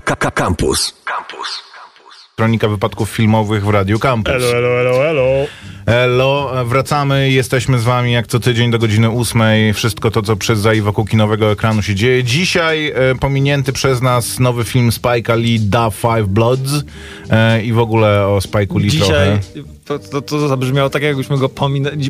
Campus. Campus. Kronika wypadków filmowych w Radiu Campus. Elo, elo, elo, elo. Elo, wracamy, jesteśmy z wami jak co tydzień do godziny ósmej. Wszystko to, co przez za i wokół kinowego ekranu się dzieje. Dzisiaj e, pominięty przez nas nowy film Spike'a Lee, Da Five Bloods e, i w ogóle o Spike'u Lee Dzisiaj trochę. To, to, to zabrzmiało tak, jakbyśmy go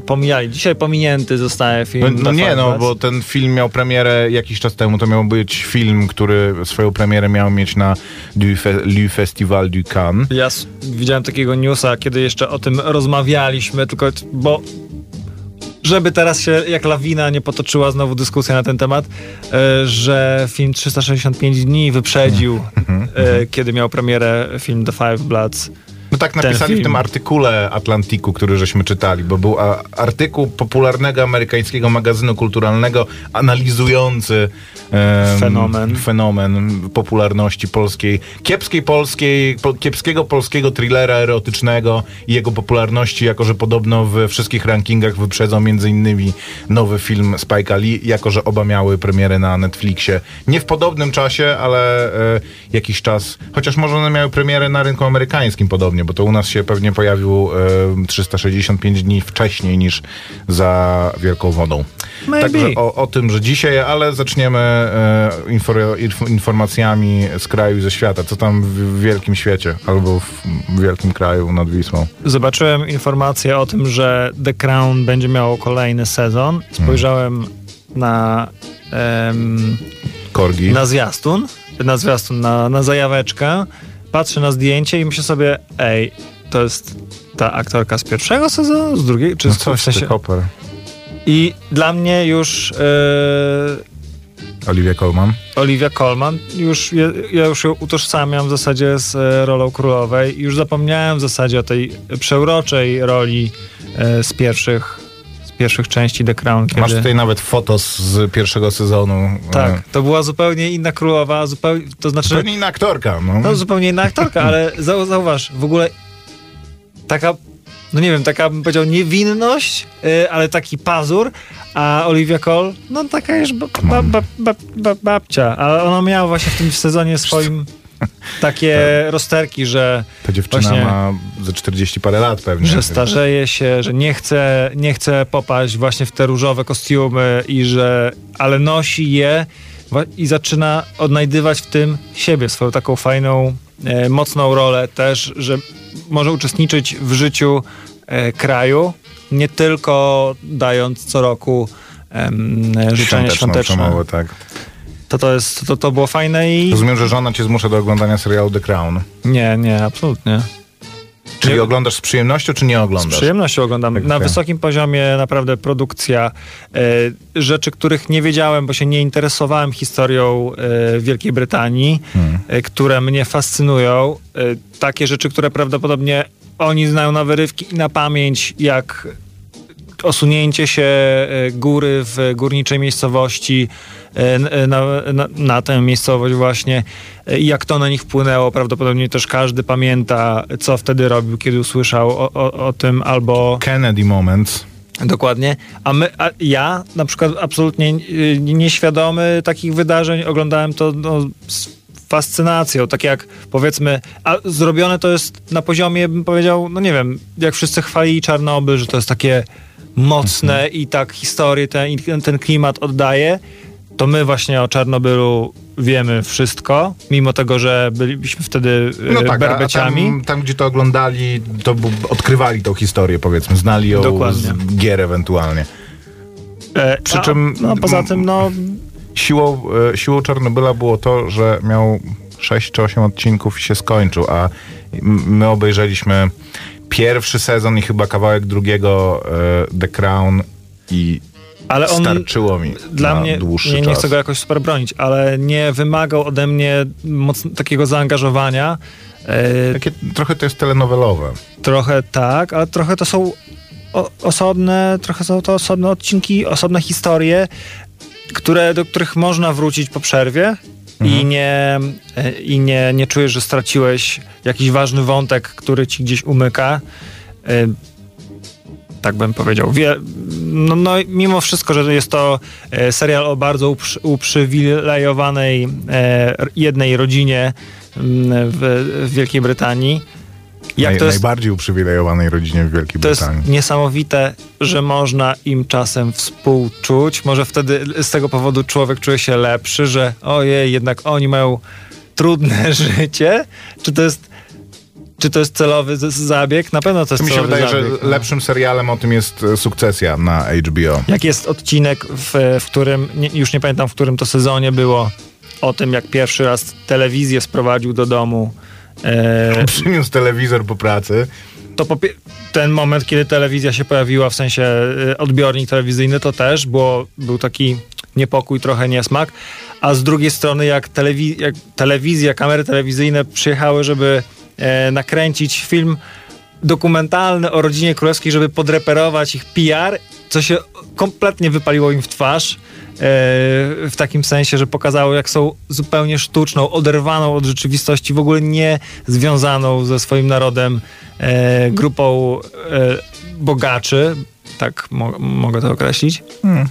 pomijali. Dzisiaj pominięty zostaje film. No, no nie, no, bo ten film miał premierę jakiś czas temu. To miał być film, który swoją premierę miał mieć na du Fe- Le Festival du Cannes. Ja widziałem takiego newsa, kiedy jeszcze o tym rozmawialiśmy, tylko bo żeby teraz się jak lawina nie potoczyła znowu dyskusja na ten temat, e, że film 365 dni wyprzedził, Mhm, e, kiedy miał premierę film The Five Bloods. No tak napisali w tym artykule Atlantiku, który żeśmy czytali, bo był artykuł popularnego amerykańskiego magazynu kulturalnego analizujący em, Fenomen. fenomen popularności polskiej, kiepskiej polskiej, po, kiepskiego polskiego thrillera erotycznego i jego popularności, jako że podobno we wszystkich rankingach wyprzedzą między innymi nowy film Spike'a Lee, jako że oba miały premierę na Netflixie. Nie w podobnym czasie, ale e, jakiś czas, chociaż może one miały premierę na rynku amerykańskim podobnie, bo to u nas się pewnie pojawił e, 365 dni wcześniej niż za Wielką Wodą. Maybe. Także o, o tym, że dzisiaj, ale zaczniemy e, infor, inf, informacjami z kraju i ze świata. Co tam w, wielkim świecie albo w, wielkim kraju nad Wisłą. Zobaczyłem informację o tym, że The Crown będzie miało kolejny sezon. Spojrzałem na, em, Korgi. na zwiastun, na zwiastun, na, na zajaweczkę. Patrzę na zdjęcie i myślę sobie, ej, to jest ta aktorka z pierwszego sezonu, z drugiego, czy no z coś w sensie... I dla mnie już e, Olivia Colman. Olivia Colman, już, ja, ja już ją utożsamiam w zasadzie z e, rolą królowej. Już zapomniałem w zasadzie o tej przeuroczej roli e, z pierwszych pierwszych części The Crown. Kiedy... Masz tutaj nawet fotos z pierwszego sezonu. Tak, E, to była zupełnie inna królowa, zupełnie, to znaczy... Zupełnie inna aktorka. No. No zupełnie inna aktorka, ale zau, zauważ, w ogóle taka, no nie wiem, taka bym powiedział niewinność, y, ale taki pazur, a Olivia Cole, no taka już ba, ba, ba, babcia, a ona miała właśnie w tym sezonie swoim takie rozterki, że, Ta dziewczyna właśnie- ma ze 40 parę lat pewnie. że starzeje się, że nie chce, nie chce popaść właśnie w te różowe kostiumy i że, ale nosi je i zaczyna odnajdywać w tym siebie, swoją taką fajną, e, mocną rolę też, że może uczestniczyć w życiu e, kraju, nie tylko dając co roku em, życzenia świąteczne. przemowę, tak. To, to, jest, to, to było fajne i Rozumiem, że żona cię zmusza do oglądania serialu The Crown. nie, nie, absolutnie. Czyli Nie- oglądasz z przyjemnością, czy nie Z oglądasz? przyjemnością oglądam. Tak, Na wysokim poziomie naprawdę produkcja. E, rzeczy, których nie wiedziałem, bo się nie interesowałem historią e, Wielkiej Brytanii, Hmm. e, które mnie fascynują. Takie rzeczy, które prawdopodobnie oni znają na wyrywki i na pamięć, jak osunięcie się e, góry w górniczej miejscowości e, e, na, na, na tę miejscowość właśnie i jak to na nich wpłynęło. Prawdopodobnie też każdy pamięta, co wtedy robił, kiedy usłyszał o, o, o tym albo... Kennedy Moments. Dokładnie. A, my, a ja na przykład absolutnie nieświadomy takich wydarzeń oglądałem to no, z fascynacją. Tak jak powiedzmy, a zrobione to jest na poziomie, bym powiedział, no nie wiem, jak wszyscy chwalili Czarnobyl, że to jest takie mocne i tak historię, ten, ten klimat oddaje, to my właśnie o Czarnobylu wiemy wszystko, mimo tego, że byliśmy wtedy y, No tak, berbeciami. tam, tam gdzie to oglądali, to odkrywali tą historię, powiedzmy, znali ją Dokładnie. z gier ewentualnie. E, przy a- czym- No poza tym, no Siłą, e, siłą Czarnobyla było to, że miał 6 czy 8 odcinków i się skończył, a my obejrzeliśmy pierwszy sezon i chyba kawałek drugiego e, The Crown i Ale on starczyło mi dla na mnie, dłuższy nie, nie czas. chcę go jakoś super bronić, ale nie wymagał ode mnie mocno, takiego zaangażowania. E, Takie, trochę to jest telenowelowe. trochę tak, ale trochę to są o, osobne, trochę są to osobne odcinki, osobne historie, które, do których można wrócić po przerwie i, nie, e, i nie, nie czujesz, że straciłeś jakiś ważny wątek, który ci gdzieś umyka. E, tak bym powiedział. Wie, no, no, mimo wszystko, że jest to e, serial o bardzo uprzy, uprzywilejowanej jednej rodzinie mm, w, w Wielkiej Brytanii. Jak Naj, to jest, najbardziej uprzywilejowanej rodzinie w Wielkiej to Brytanii. To jest niesamowite, że można im czasem współczuć. Może wtedy z tego powodu człowiek czuje się lepszy, że ojej, jednak oni mają trudne życie. Czy to jest czy to jest celowy zabieg? Na pewno to jest to mi się wydaje, zabieg, że no. lepszym serialem o tym jest e, Sukcesja na HBO. Jak jest odcinek, w, w którym, nie, już nie pamiętam w którym to sezonie było, o tym jak pierwszy raz telewizję sprowadził do domu. E, Przyniósł telewizor po pracy. To po, ten moment, kiedy telewizja się pojawiła, w sensie e, odbiornik telewizyjny, to też było, był taki niepokój, trochę niesmak. A z drugiej strony, jak, telewiz jak telewizja, kamery telewizyjne przyjechały, żeby e, nakręcić film dokumentalny o rodzinie królewskiej, żeby podreperować ich PR, co się kompletnie wypaliło im w twarz. E, w takim sensie, że pokazało, jak są zupełnie sztuczną, oderwaną od rzeczywistości, w ogóle nie związaną ze swoim narodem e, grupą e, bogaczy. Tak mo mogę to określić. Hmm.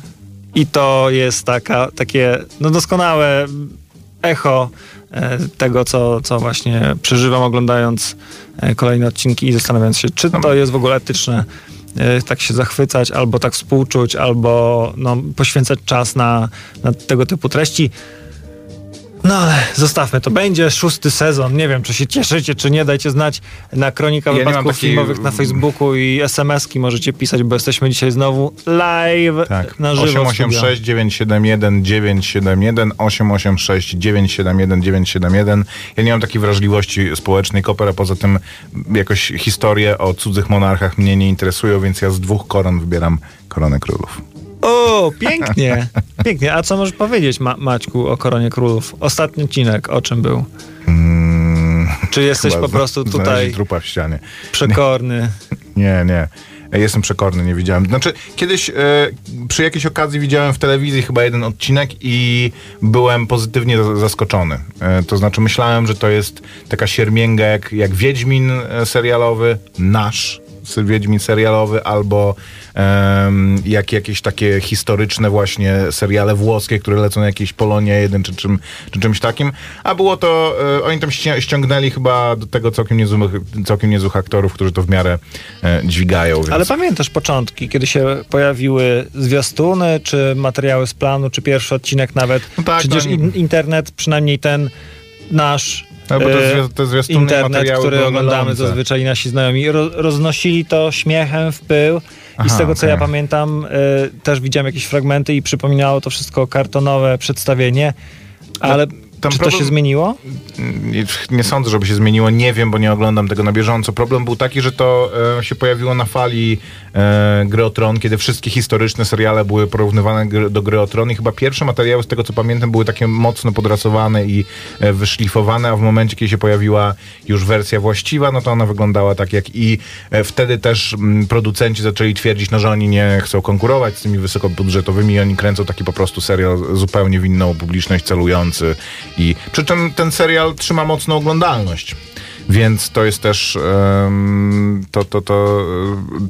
I to jest taka, takie no doskonałe echo tego, co, co właśnie przeżywam oglądając kolejne odcinki i zastanawiając się, czy to jest w ogóle etyczne tak się zachwycać, albo tak współczuć, albo no, poświęcać czas na, na tego typu treści. No ale zostawmy to. Będzie szósty sezon. Nie wiem, czy się cieszycie, czy nie. Dajcie znać na Kronika ja Wypadków takiej... Filmowych na Facebooku i SMS-ki możecie pisać, bo jesteśmy dzisiaj znowu live tak. na żywo. 886 971 971 886 971 971 Ja nie mam takiej wrażliwości społecznej, kopera, poza tym jakoś historie o cudzych monarchach mnie nie interesują, więc ja z dwóch koron wybieram koronę królów. O, pięknie, pięknie. A co możesz powiedzieć, Ma Maćku, o Koronie Królów? Ostatni odcinek, o czym był? Hmm, Czy jesteś po prostu tutaj trupa w ścianie. przekorny? Nie, nie. Jestem przekorny, nie widziałem. Znaczy, kiedyś e, przy jakiejś okazji widziałem w telewizji chyba jeden odcinek i byłem pozytywnie zaskoczony. E, to znaczy, myślałem, że to jest taka siermięga jak, jak Wiedźmin e, serialowy, nasz Wiedźmin serialowy albo um, jak jakieś takie historyczne właśnie seriale włoskie, które lecą na jakieś Polonie jeden czy, czym, czy czymś takim. A było to, e, oni tam ściągnęli chyba do tego całkiem niezłych, całkiem niezłych aktorów, którzy to w miarę e, dźwigają. Więc... Ale pamiętasz początki, kiedy się pojawiły zwiastuny, czy materiały z planu, czy pierwszy odcinek nawet? No tak, Przecież no... internet, przynajmniej ten nasz no, bo to, to internet, który oglądamy zazwyczaj nasi znajomi, ro, roznosili to śmiechem w pył. Aha, I z tego, co okay. ja pamiętam, y, też widziałem jakieś fragmenty i przypominało to wszystko kartonowe przedstawienie. Ale tam Czy to problem... się zmieniło? Nie, nie, sądzę, żeby się zmieniło. Nie wiem, bo nie oglądam tego na bieżąco. Problem był taki, że to e, się pojawiło na fali e, Gry o Tron, kiedy wszystkie historyczne seriale były porównywane do Gry o Tron i chyba pierwsze materiały, z tego co pamiętam, były takie mocno podrasowane i e, wyszlifowane, a w momencie, kiedy się pojawiła już wersja właściwa, no to ona wyglądała tak jak i e, wtedy też m, mm, producenci zaczęli twierdzić, no, że oni nie chcą konkurować z tymi wysokobudżetowymi i oni kręcą taki po prostu serial zupełnie w inną publiczność celujący i przy czym ten serial trzyma mocną oglądalność. Więc to jest też to, to, to,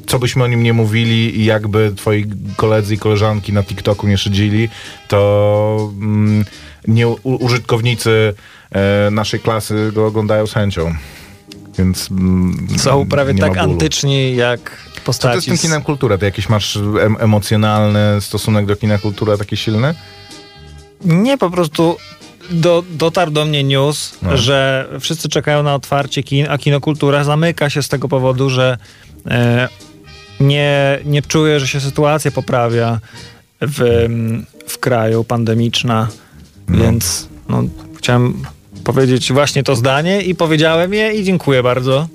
co byśmy o nim nie mówili i jakby twoi koledzy i koleżanki na TikToku nie szydzili, to um, nie, użytkownicy e, naszej klasy go oglądają z chęcią. Więc um, są prawie tak antyczni jak postaci. Co to jest tym kinem kultura? Ty jakiś masz em emocjonalny stosunek do kina kultura taki silny? Nie, po prostu do, dotarł do mnie news, no. że wszyscy czekają na otwarcie kin, a kinokultura zamyka się z tego powodu, że e, nie, nie czuje, że się sytuacja poprawia w, w kraju pandemiczna, no. więc no, chciałem powiedzieć właśnie to zdanie i powiedziałem je i dziękuję bardzo.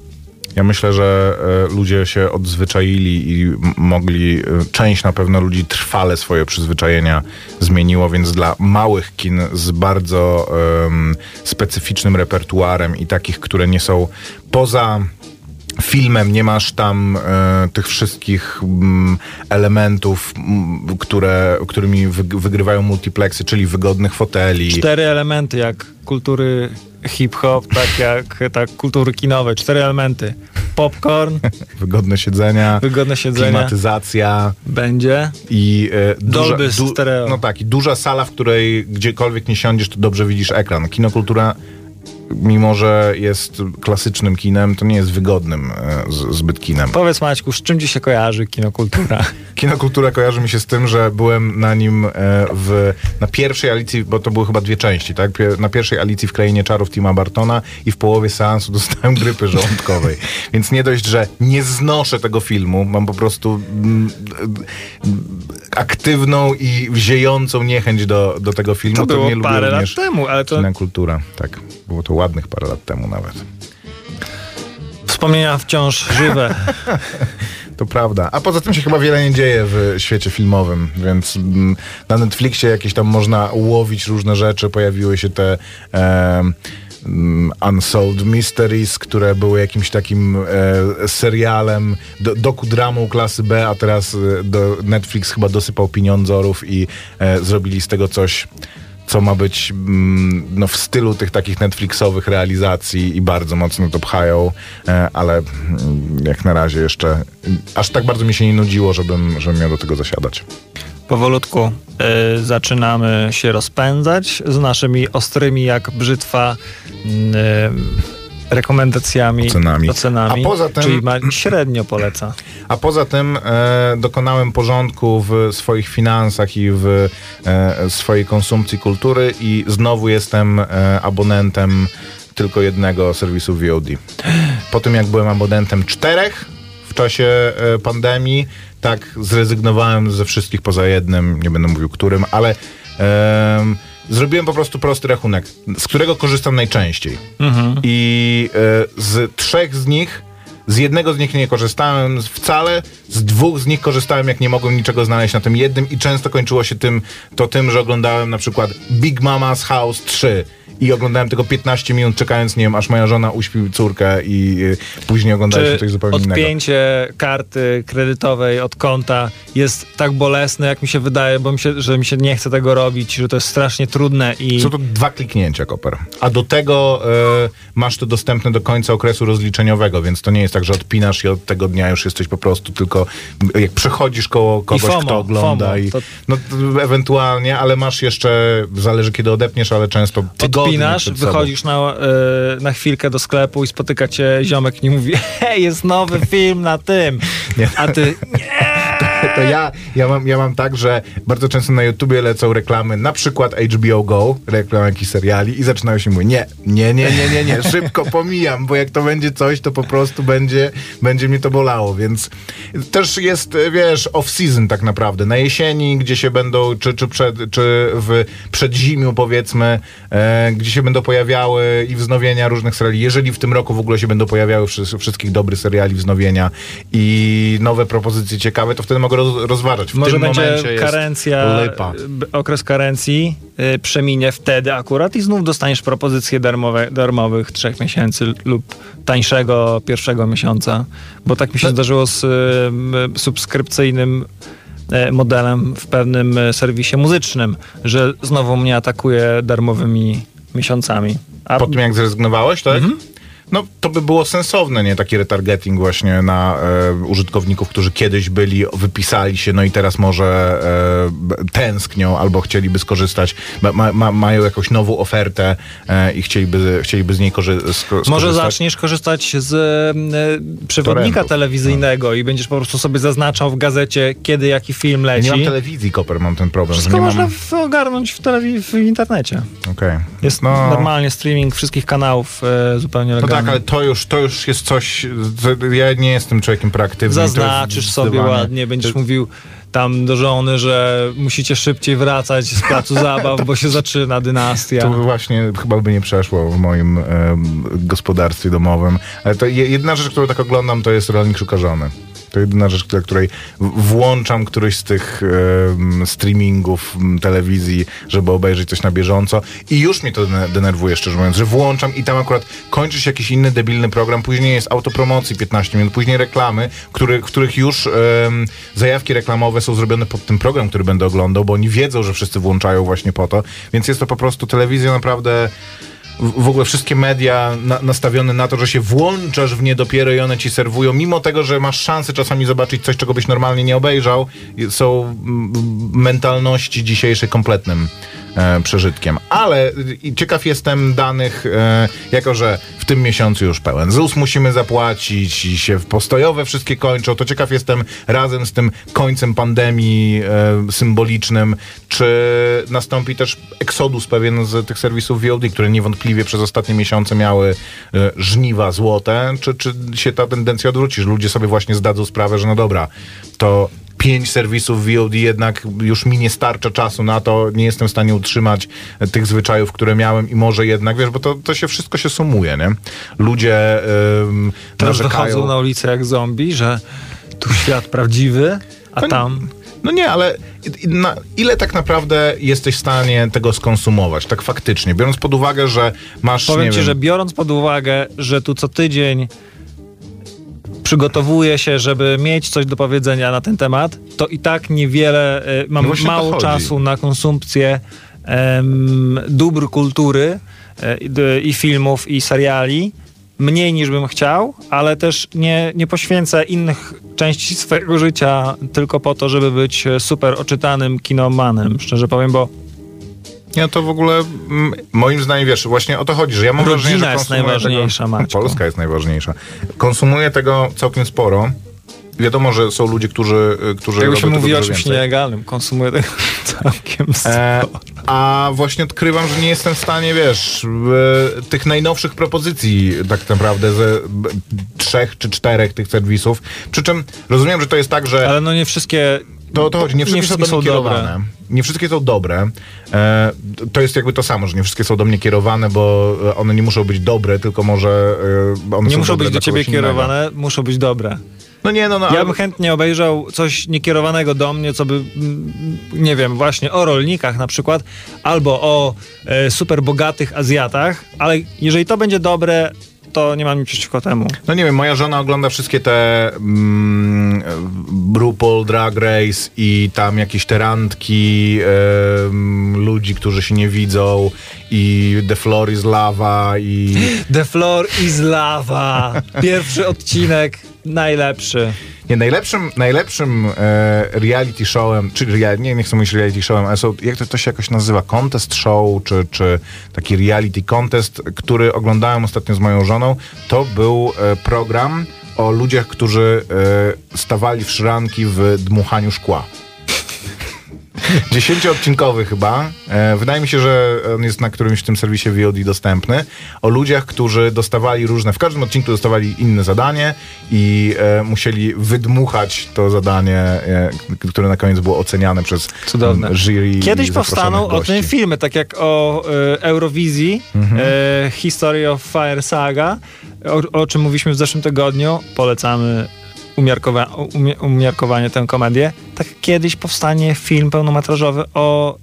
Ja myślę, że e, ludzie się odzwyczaili i mogli, e, część na pewno ludzi trwale swoje przyzwyczajenia zmieniło, więc dla małych kin z bardzo um, specyficznym repertuarem i takich, które nie są poza filmem nie masz tam e, tych wszystkich mm, elementów, m, które, którymi wy, wygrywają multiplexy, czyli wygodnych foteli. Cztery elementy jak kultury hip-hop, tak jak tak kultury kinowe. Cztery elementy. popcorn, Wygodne siedzenia, wygodne siedzenia. klimatyzacja Będzie. i e, duża, Dolby stereo. No tak, i duża sala, w której gdziekolwiek nie siądziesz, to dobrze widzisz ekran. Kinokultura, mimo że jest klasycznym kinem, to nie jest wygodnym e, z, zbyt kinem. Powiedz Maćku, z czym ci się kojarzy kinokultura? Kinokultura kojarzy mi się z tym, że byłem na nim e, w, na pierwszej Alicji, bo to były chyba dwie części, tak? Na pierwszej Alicji w Krainie Czarów Tima Bartona i w połowie seansu dostałem grypy żołądkowej. Więc nie dość, że nie znoszę tego filmu, mam po prostu mm, aktywną i ziejącą niechęć do, do tego filmu, To to, było nie lubię parę lat temu, ale to kinokultura. Tak, było to ładnych parę lat temu nawet. wspomnienia wciąż żywe. To prawda. A poza tym się chyba wiele nie dzieje w świecie filmowym, więc mm, na Netflixie jakieś tam można łowić różne rzeczy. Pojawiły się te mm, Unsolved Mysteries, które były jakimś takim e, serialem, do, dokudramą klasy B, a teraz e, do, Netflix chyba dosypał pieniądzorów i e, zrobili z tego coś co ma być mm, no, w stylu tych takich Netflixowych realizacji i bardzo mocno to pchają, e, ale mm, jak na razie jeszcze mm, aż tak bardzo mi się nie nudziło, żebym, żebym miał do tego zasiadać. Powolutku y, zaczynamy się rozpędzać z naszymi ostrymi jak brzytwa y, rekomendacjami, Ocenami. ocenami A poza tym- czyli ma, średnio poleca. A poza tym e, dokonałem porządku w swoich finansach i w e, swojej konsumpcji kultury i znowu jestem e, abonentem tylko jednego serwisu VOD. Po tym jak byłem abonentem czterech w czasie e, pandemii, tak zrezygnowałem ze wszystkich poza jednym, nie będę mówił którym, ale em, zrobiłem po prostu prosty rachunek, z którego korzystam najczęściej. I e, z trzech z nich z jednego z nich nie korzystałem wcale, z dwóch z nich korzystałem, jak nie mogłem niczego znaleźć na tym jednym i często kończyło się tym, to tym, że oglądałem na przykład Big Mama's House 3 i oglądałem tego 15 minut czekając, nie wiem, aż moja żona uśpi córkę i y, później oglądaliśmy coś zupełnie innego. odpięcie karty kredytowej od konta jest tak bolesne, jak mi się wydaje, bo mi się, że mi się nie chce tego robić, że to jest strasznie trudne i Są to dwa kliknięcia, Koper. A do tego e, masz to dostępne do końca okresu rozliczeniowego, więc to nie jest tak, że odpinasz i od tego dnia już jesteś po prostu tylko, jak przechodzisz koło kogoś, FOMO, kto ogląda FOMO, i to- no ewentualnie, ale masz jeszcze, zależy kiedy odepniesz, ale często tygodnie sobą. wychodzisz na, e, na chwilkę do sklepu i spotyka cię ziomek i mówi hej, jest nowy film na tym, Nie. a ty To ja, ja, mam, ja mam tak, że bardzo często na YouTubie lecą reklamy, na przykład HBO Go, reklamy jakichś seriali i zaczynają się mówić, nie, nie, nie, nie, nie, nie, szybko pomijam, bo jak to będzie coś, to po prostu będzie, będzie mnie to bolało, więc też jest, wiesz, off-season tak naprawdę, na jesieni, gdzie się będą, czy, czy, przed, czy w przedzimiu powiedzmy, e, gdzie się będą pojawiały i wznowienia różnych seriali, jeżeli w tym roku w ogóle się będą pojawiały wszy- wszystkich dobrych seriali wznowienia i nowe propozycje ciekawe, to wtedy mogę roz, rozważać. W może tym będzie momencie jest karencja, okres karencji y, przeminie wtedy akurat i znów dostaniesz propozycję darmowe, darmowych trzech miesięcy lub tańszego pierwszego miesiąca, bo tak mi się zdarzyło z y, subskrypcyjnym e, modelem w pewnym e, serwisie muzycznym, że znowu mnie atakuje darmowymi miesiącami. A Po tym jak zrezygnowałeś, tak? Mhm. No to by było sensowne, nie? Taki retargeting właśnie na e, użytkowników, którzy kiedyś byli, wypisali się, no i teraz może e, tęsknią albo chcieliby skorzystać, ma, ma, ma, mają jakąś nową ofertę e, i chcieliby, chcieliby z niej korzy- sko- skorzystać. Może zaczniesz korzystać z e, przewodnika Torrentów. telewizyjnego i będziesz po prostu sobie zaznaczał w gazecie, kiedy jaki film Ja leci. nie mam telewizji, Koper, mam ten problem. Wszystko nie można mam... ogarnąć w, telewi- w internecie. Okej. Jest No. normalnie streaming wszystkich kanałów e, zupełnie No legalny. Tak, ale to już, to już jest coś. Ja nie jestem człowiekiem proaktywnym. Zaznaczysz sobie ładnie, będziesz mówił tam do żony, że musicie szybciej wracać z placu zabaw, bo się zaczyna dynastia. To właśnie chyba by nie przeszło w moim em, gospodarstwie domowym. Ale to je- jedna rzecz, którą tak oglądam, to jest Rolnik Szuka Żony. To jedyna rzecz, dla której włączam któryś z tych streamingów telewizji, żeby obejrzeć coś na bieżąco. I już mnie to dene- denerwuje, szczerze mówiąc, że włączam i tam akurat kończy się jakiś inny debilny program, później jest autopromocji 15 minut, później reklamy, który, których już zajawki reklamowe są zrobione pod ten program, który będę oglądał, bo oni wiedzą, że wszyscy włączają właśnie po to. Więc jest to po prostu telewizja naprawdę w ogóle wszystkie media na, nastawione na to, że się włączasz w nie dopiero i one ci serwują, mimo tego, że masz szansę czasami zobaczyć coś, czego byś normalnie nie obejrzał, są mm, mentalności dzisiejszej kompletnym e, przeżytkiem. Ale ciekaw jestem danych, e, jako że w tym miesiącu już pełen ZUS musimy zapłacić i się postojowe wszystkie kończą, to ciekaw jestem razem z tym końcem pandemii e, symbolicznym, czy nastąpi też eksodus pewien z tych serwisów VOD, które niewątpliwie przez ostatnie miesiące miały żniwa złote, czy, czy się ta tendencja odwróci, że ludzie sobie właśnie zdadzą sprawę, że no dobra, to pięć serwisów VOD jednak już mi nie starcza czasu na to, nie jestem w stanie utrzymać tych zwyczajów, które miałem i może jednak, wiesz, bo to, to się wszystko się sumuje, nie? Ludzie ym, Teraz narzekają... na ulicę jak zombie, że tu świat prawdziwy, a To- tam... No nie, ale ile tak naprawdę jesteś w stanie tego skonsumować, tak faktycznie, biorąc pod uwagę, że masz, Powiem ci, wiem, że biorąc pod uwagę, że tu co tydzień przygotowuję się, żeby mieć coś do powiedzenia na ten temat, to i tak niewiele, e, mam No mało czasu na konsumpcję em, dóbr kultury e, i filmów, i seriali. Mniej niż bym chciał, ale też nie, nie poświęcę innych części swojego życia tylko po to, żeby być e, super oczytanym kinomanem, szczerze powiem, bo Nie, to w ogóle mm, moim zdaniem, wiesz, właśnie o to chodzi, że ja mam Rodzina wrażenie, że jest najważniejsza, tego. Polska jest najważniejsza. Konsumuję tego całkiem sporo. Wiadomo, że są ludzie, którzy, y, którzy jakby robią się tego mówi o czymś nielegalnym, konsumuję tego całkiem E, sporo. a właśnie odkrywam, że nie jestem w stanie, wiesz, e, tych najnowszych propozycji tak naprawdę ze b, trzech czy czterech tych serwisów. Przy czym rozumiem, że to jest tak, że Ale no nie wszystkie. To, to chodzi, nie wszystkie, są do mnie kierowane. Nie wszystkie są dobre. E, to jest jakby to samo, że nie wszystkie są do mnie kierowane, bo one nie muszą być dobre, tylko może e, one Nie są muszą dobre być do ciebie kogoś innego. kierowane, muszą być dobre. No nie, no, no. Ja bym chętnie obejrzał coś niekierowanego do mnie, co by, mm, nie wiem, właśnie o rolnikach na przykład, albo o e, super bogatych Azjatach, ale jeżeli to będzie dobre, to nie mam nic przeciwko temu. No nie wiem, moja żona ogląda wszystkie te mm, RuPaul, Drag Race i tam jakieś te randki em, ludzi, którzy się nie widzą i The Floor is Lava i... The Floor is Lava. Pierwszy odcinek, najlepszy. Nie, najlepszym, najlepszym e, reality showem, czy rea, nie, nie chcę mówić reality showem, ale są, jak to, to się jakoś nazywa, contest show, czy, czy taki reality contest, który oglądałem ostatnio z moją żoną, to był e, program o ludziach, którzy e, stawali w szranki w dmuchaniu szkła. Dziesięcioodcinkowy chyba. E, wydaje mi się, że on jest na którymś w tym serwisie VOD dostępny. O ludziach, którzy dostawali różne, w każdym odcinku dostawali inne zadanie i e, musieli wydmuchać to zadanie, e, które na koniec było oceniane przez Cudowne. mm, jury. i Kiedyś zaproszonych powstaną o gości. tym filmy, tak jak o e, Eurowizji, e, History of Fire Saga, o, o czym mówiliśmy w zeszłym tygodniu. Polecamy umiarkowa- umiarkowanie tę komedię. Tak kiedyś powstanie film pełnometrażowy o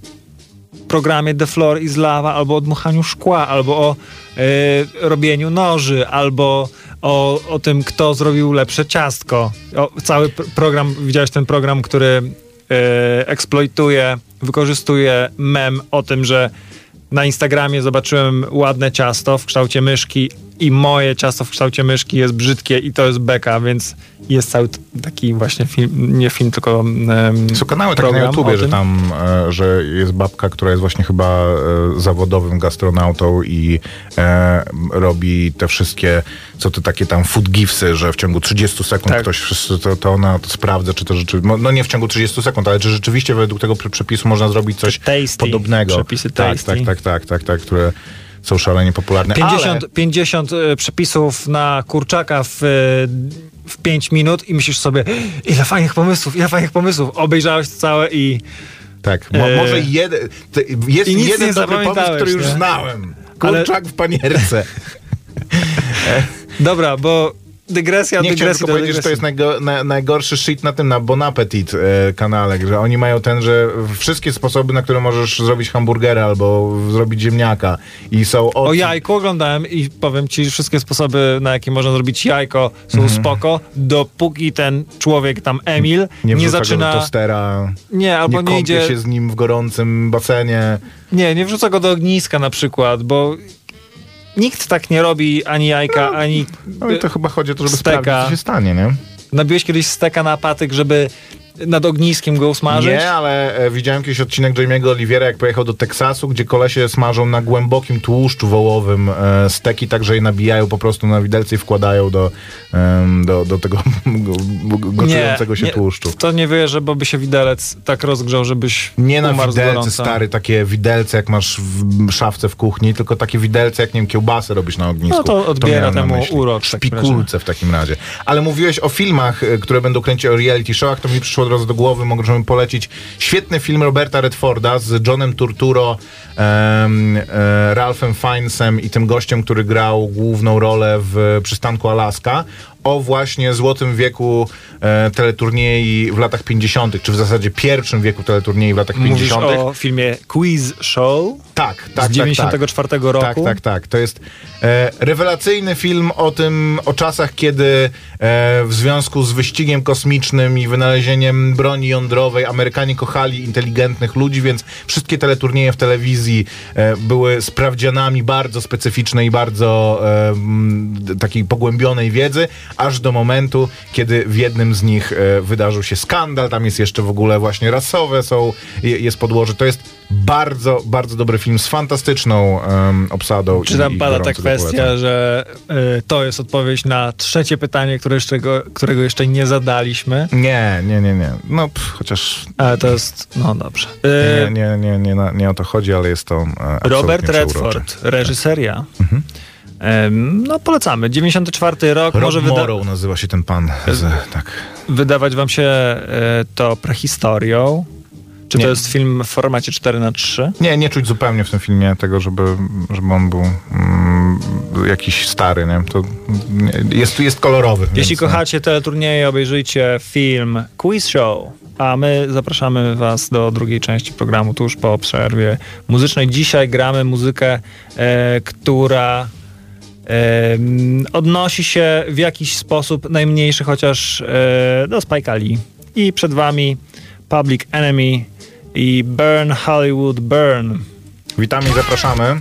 programie The Floor is Lava, albo o dmuchaniu szkła, albo o e, robieniu noży, albo o, o tym, kto zrobił lepsze ciastko. O, cały pr- program, widziałeś ten program, który e, eksploituje, wykorzystuje mem o tym, że na Instagramie zobaczyłem ładne ciasto w kształcie myszki i moje ciasto w kształcie myszki jest brzydkie i to jest beka, więc jest cały taki właśnie film, nie film, tylko em, Są kanały takie na YouTubie, że tam, e, że jest babka, która jest właśnie chyba e, zawodowym gastronautą i e, robi te wszystkie, co te takie tam food gifsy, że w ciągu 30 sekund Tak. ktoś, to, to ona to sprawdza, czy to rzeczywiście, no nie w ciągu 30 sekund, ale czy rzeczywiście według tego prze- przepisu można zrobić coś Tasty, podobnego. przepisy tak, tasty. tak, tak, tak, tak, tak, które są szalenie popularne. 50, ale, 50 e, przepisów na kurczaka w, e, w 5 minut i myślisz sobie, ile fajnych pomysłów, ile fajnych pomysłów. Obejrzałeś to całe i tak, mo, e, może jeden, jest jeden dobry pomysł, który już nie? znałem. Ale- Kurczak w panierce. dobra, bo dygresja Nie dygresji tylko powiedzieć, że to jest najgo, na, najgorszy shit na tym, na Bon Appetit e, kanale, że oni mają ten, że wszystkie sposoby, na które możesz zrobić hamburgera albo zrobić ziemniaka i są od... O jajku oglądałem i powiem ci, wszystkie sposoby, na jakie można zrobić jajko są spoko, dopóki ten człowiek tam, Emil, nie, nie, wrzuca go zaczyna... do tostera, Nie, albo nie nie, idzie... się z nim w gorącym basenie. Nie, nie wrzuca go do ogniska na przykład, bo nikt tak nie robi ani jajka, ani No i to chyba chodzi o to, żeby Steka. sprawdzić, co się stanie, nie? nabiłeś kiedyś steka na patyk, żeby nad ogniskiem go usmażyć? Nie, ale e, widziałem kiedyś odcinek Jamie'ego Oliviera, jak pojechał do Teksasu, gdzie kolesie smażą na głębokim tłuszczu wołowym e, steki, tak że je nabijają po prostu na widelce i wkładają do, em, do, do tego gotującego się nie, tłuszczu. to nie wierzę, bo by się widelec tak rozgrzał, żebyś Nie na widelce, stary, takie widelce, jak masz w szafce w kuchni, tylko takie widelce, jak nie wiem, kiełbasę robisz na ognisku. No to odbiera na temu urok w Szpikulce w takim razie. Ale mówiłeś o filmach, y, które będą kręcić o reality showach, to mi przyszło od razu do głowy, możemy polecić świetny film Roberta Redforda z Johnem Turturro, em, e, Ralphem Fiennesem i tym gościem, który grał główną rolę w Przystanku Alaska o właśnie złotym wieku e, teleturniej w latach 50., czy w zasadzie pierwszym wieku teleturniej w latach Mówisz 50. o filmie Quiz Show Tak, tak, z 94 tak, roku. Tak, tak, tak. To jest e, rewelacyjny film o tym, o czasach, kiedy e, w związku z wyścigiem kosmicznym i wynalezieniem broni jądrowej Amerykanie kochali inteligentnych ludzi, więc wszystkie teleturnieje w telewizji e, były sprawdzianami bardzo specyficznej i bardzo e, takiej pogłębionej wiedzy, aż do momentu, kiedy w jednym z nich e, wydarzył się skandal, tam jest jeszcze w ogóle właśnie rasowe są, je- jest podłoże. To jest bardzo, bardzo dobry film z fantastyczną em, obsadą. Czy tam i pada ta kwestia, że y, to jest odpowiedź na trzecie pytanie, które jeszcze go, którego jeszcze nie zadaliśmy? Nie, nie, nie, nie. No, pff, chociaż Ale to jest, no dobrze. Y, nie, nie, nie, nie, na- nie o to chodzi, ale jest to e, Robert. Redford, reżyseria. Em, No polecamy. 94 rok, Rob może Morrow nazywa się ten pan. Z, tak. wydawać wam się to prehistorią. Czy Nie. to jest film w formacie 4 na 3 Nie, nie czuć zupełnie w tym filmie tego, żeby, żeby on był mm, jakiś stary, nie? To jest, jest kolorowy. Jeśli więc, no. kochacie teleturnieje, obejrzyjcie film Quiz Show. A my zapraszamy Was do drugiej części programu tuż po przerwie muzycznej. Dzisiaj gramy muzykę, e, która e, m, odnosi się w jakiś sposób najmniejszy chociaż e, do Spike Lee. I przed Wami Public Enemy i Burn Hollywood Burn. Witamy i zapraszamy.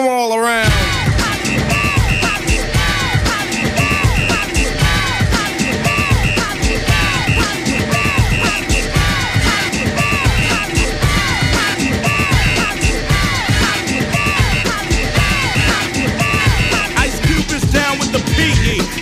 all around.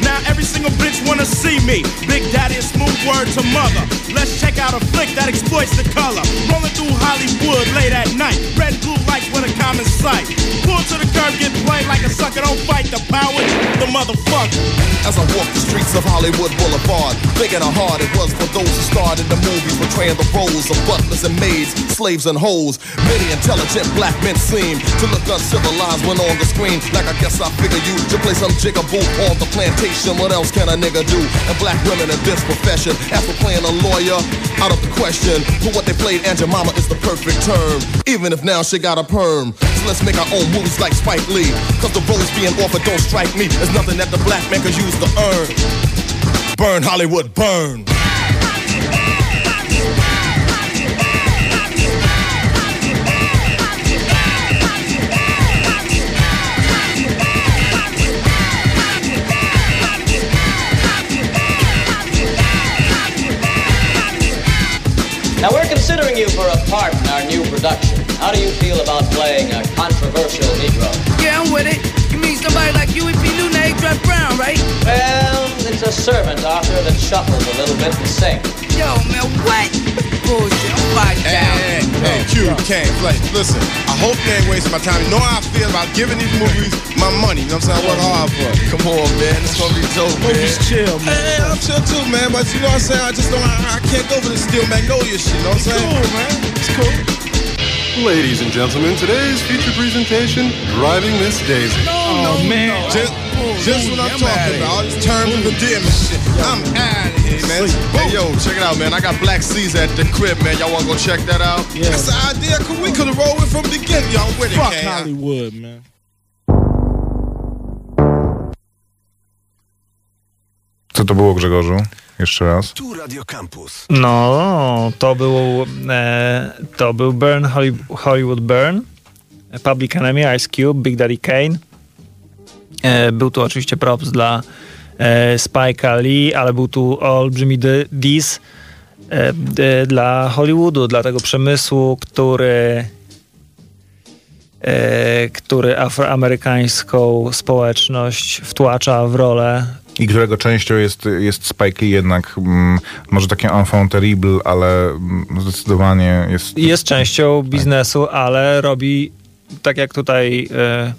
Now every single bitch wanna see me. Big Daddy smooth word to mother. Let's check out a flick that exploits the color. Rolling through Hollywood late at night. Red blue lights with a common sight. Pull to the curb, get played like a sucker. Don't fight the power, the motherfucker. As I walk the streets of Hollywood Boulevard, big and hard it was for those who starred in the movies, portraying the roles of butlers and maids, slaves and hoes. Many intelligent black men seem to look uncivilized when on the screen. Like I guess I figure you to play some jigaboo on the plantation. What else can a nigga do? And black women in this profession, for playing a lawyer, out of the question. For what they played, Aunt mama is the perfect term. Even if now she got a perm. So let's make our own movies like Spike Lee. Cause the roles being offered don't strike me as nothing that the black man could use to earn. Burn Hollywood, burn. You for a part in our new production. How do you feel about playing a controversial Negro? Yeah, I'm with it. You mean somebody like you Huey P. Newton, Adrian Brown, right? Well, it's a servant, Arthur, that shuffles a little bit and sings. Yo, man, what? Bullshit. I'm Hey, down. hey, hey, Q, can't play. Listen, I hope you ain't wasting my time. You know how I feel about giving these movies my money. You know what I'm saying? I work hard for it. Come on, man. It's gonna be dope, man. chill, Hey, I'm chill too, man. But you know what I'm saying? I just don't. I, I can't go for this Steel Magnolia shit. You know what I'm saying? Cool, man. It's cool. Ladies and gentlemen, today's feature presentation, Driving Miss Daisy. Oh, man. Just, just what I'm talking about. It's terms and conditions shit. I'm out of here, man. Hey, yo, check it out, man. I got Black Caesar at the crib, man. Y'all want to go check that out? Yeah. That's the idea. Could- We could have rolled it from the beginning. Y'all with it, Fuck King. Hollywood, man. Co to było, Grzegorzu? Jeszcze raz. Tu Radio Campus. No, to był, e, to był Burn Hollywood Burn, Public Enemy, Ice Cube, Big Daddy Kane. E, był tu oczywiście props dla e, Spike'a Lee, ale był tu olbrzymi diss e, dla Hollywoodu, dla tego przemysłu, który który afroamerykańską społeczność wtłacza w rolę. I którego częścią jest, jest Spike Lee jednak, mm, może takie enfant terrible, ale mm, zdecydowanie jest... jest częścią biznesu, ale robi tak jak tutaj e,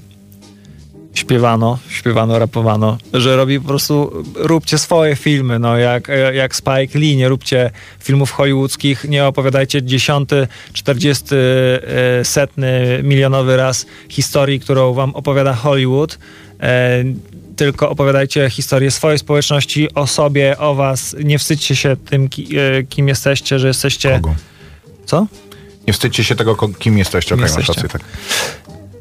śpiewano, śpiewano, rapowano, że robi po prostu róbcie swoje filmy, no jak, jak Spike Lee, nie róbcie filmów hollywoodzkich, nie opowiadajcie dziesiąty, czterdziesty, e, setny, milionowy raz historii, którą wam opowiada Hollywood, e, tylko opowiadajcie historię swojej społeczności, o sobie, o was, nie wstydźcie się tym, e, kim jesteście, że jesteście... Kogo? Co? Nie wstydźcie się tego, kim jesteście. Okej, masz jesteście. rację, tak.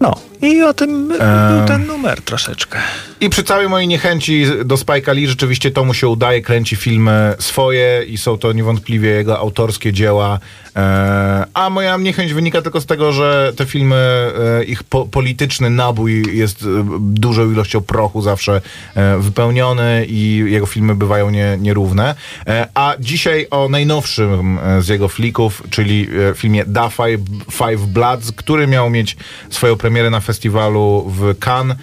No, i o tym był ten numer troszeczkę. I przy całej mojej niechęci do Spike'a Lee rzeczywiście to mu się udaje, kręci filmy swoje i są to niewątpliwie jego autorskie dzieła. E, a moja niechęć wynika tylko z tego, że te filmy, e, ich po, polityczny nabój jest e, dużą ilością prochu zawsze e, wypełniony i jego filmy bywają nie, nierówne. E, a dzisiaj o najnowszym e, z jego flików, czyli e, filmie Da Five, Five Bloods, który miał mieć swoją premierę na festiwalu w Cannes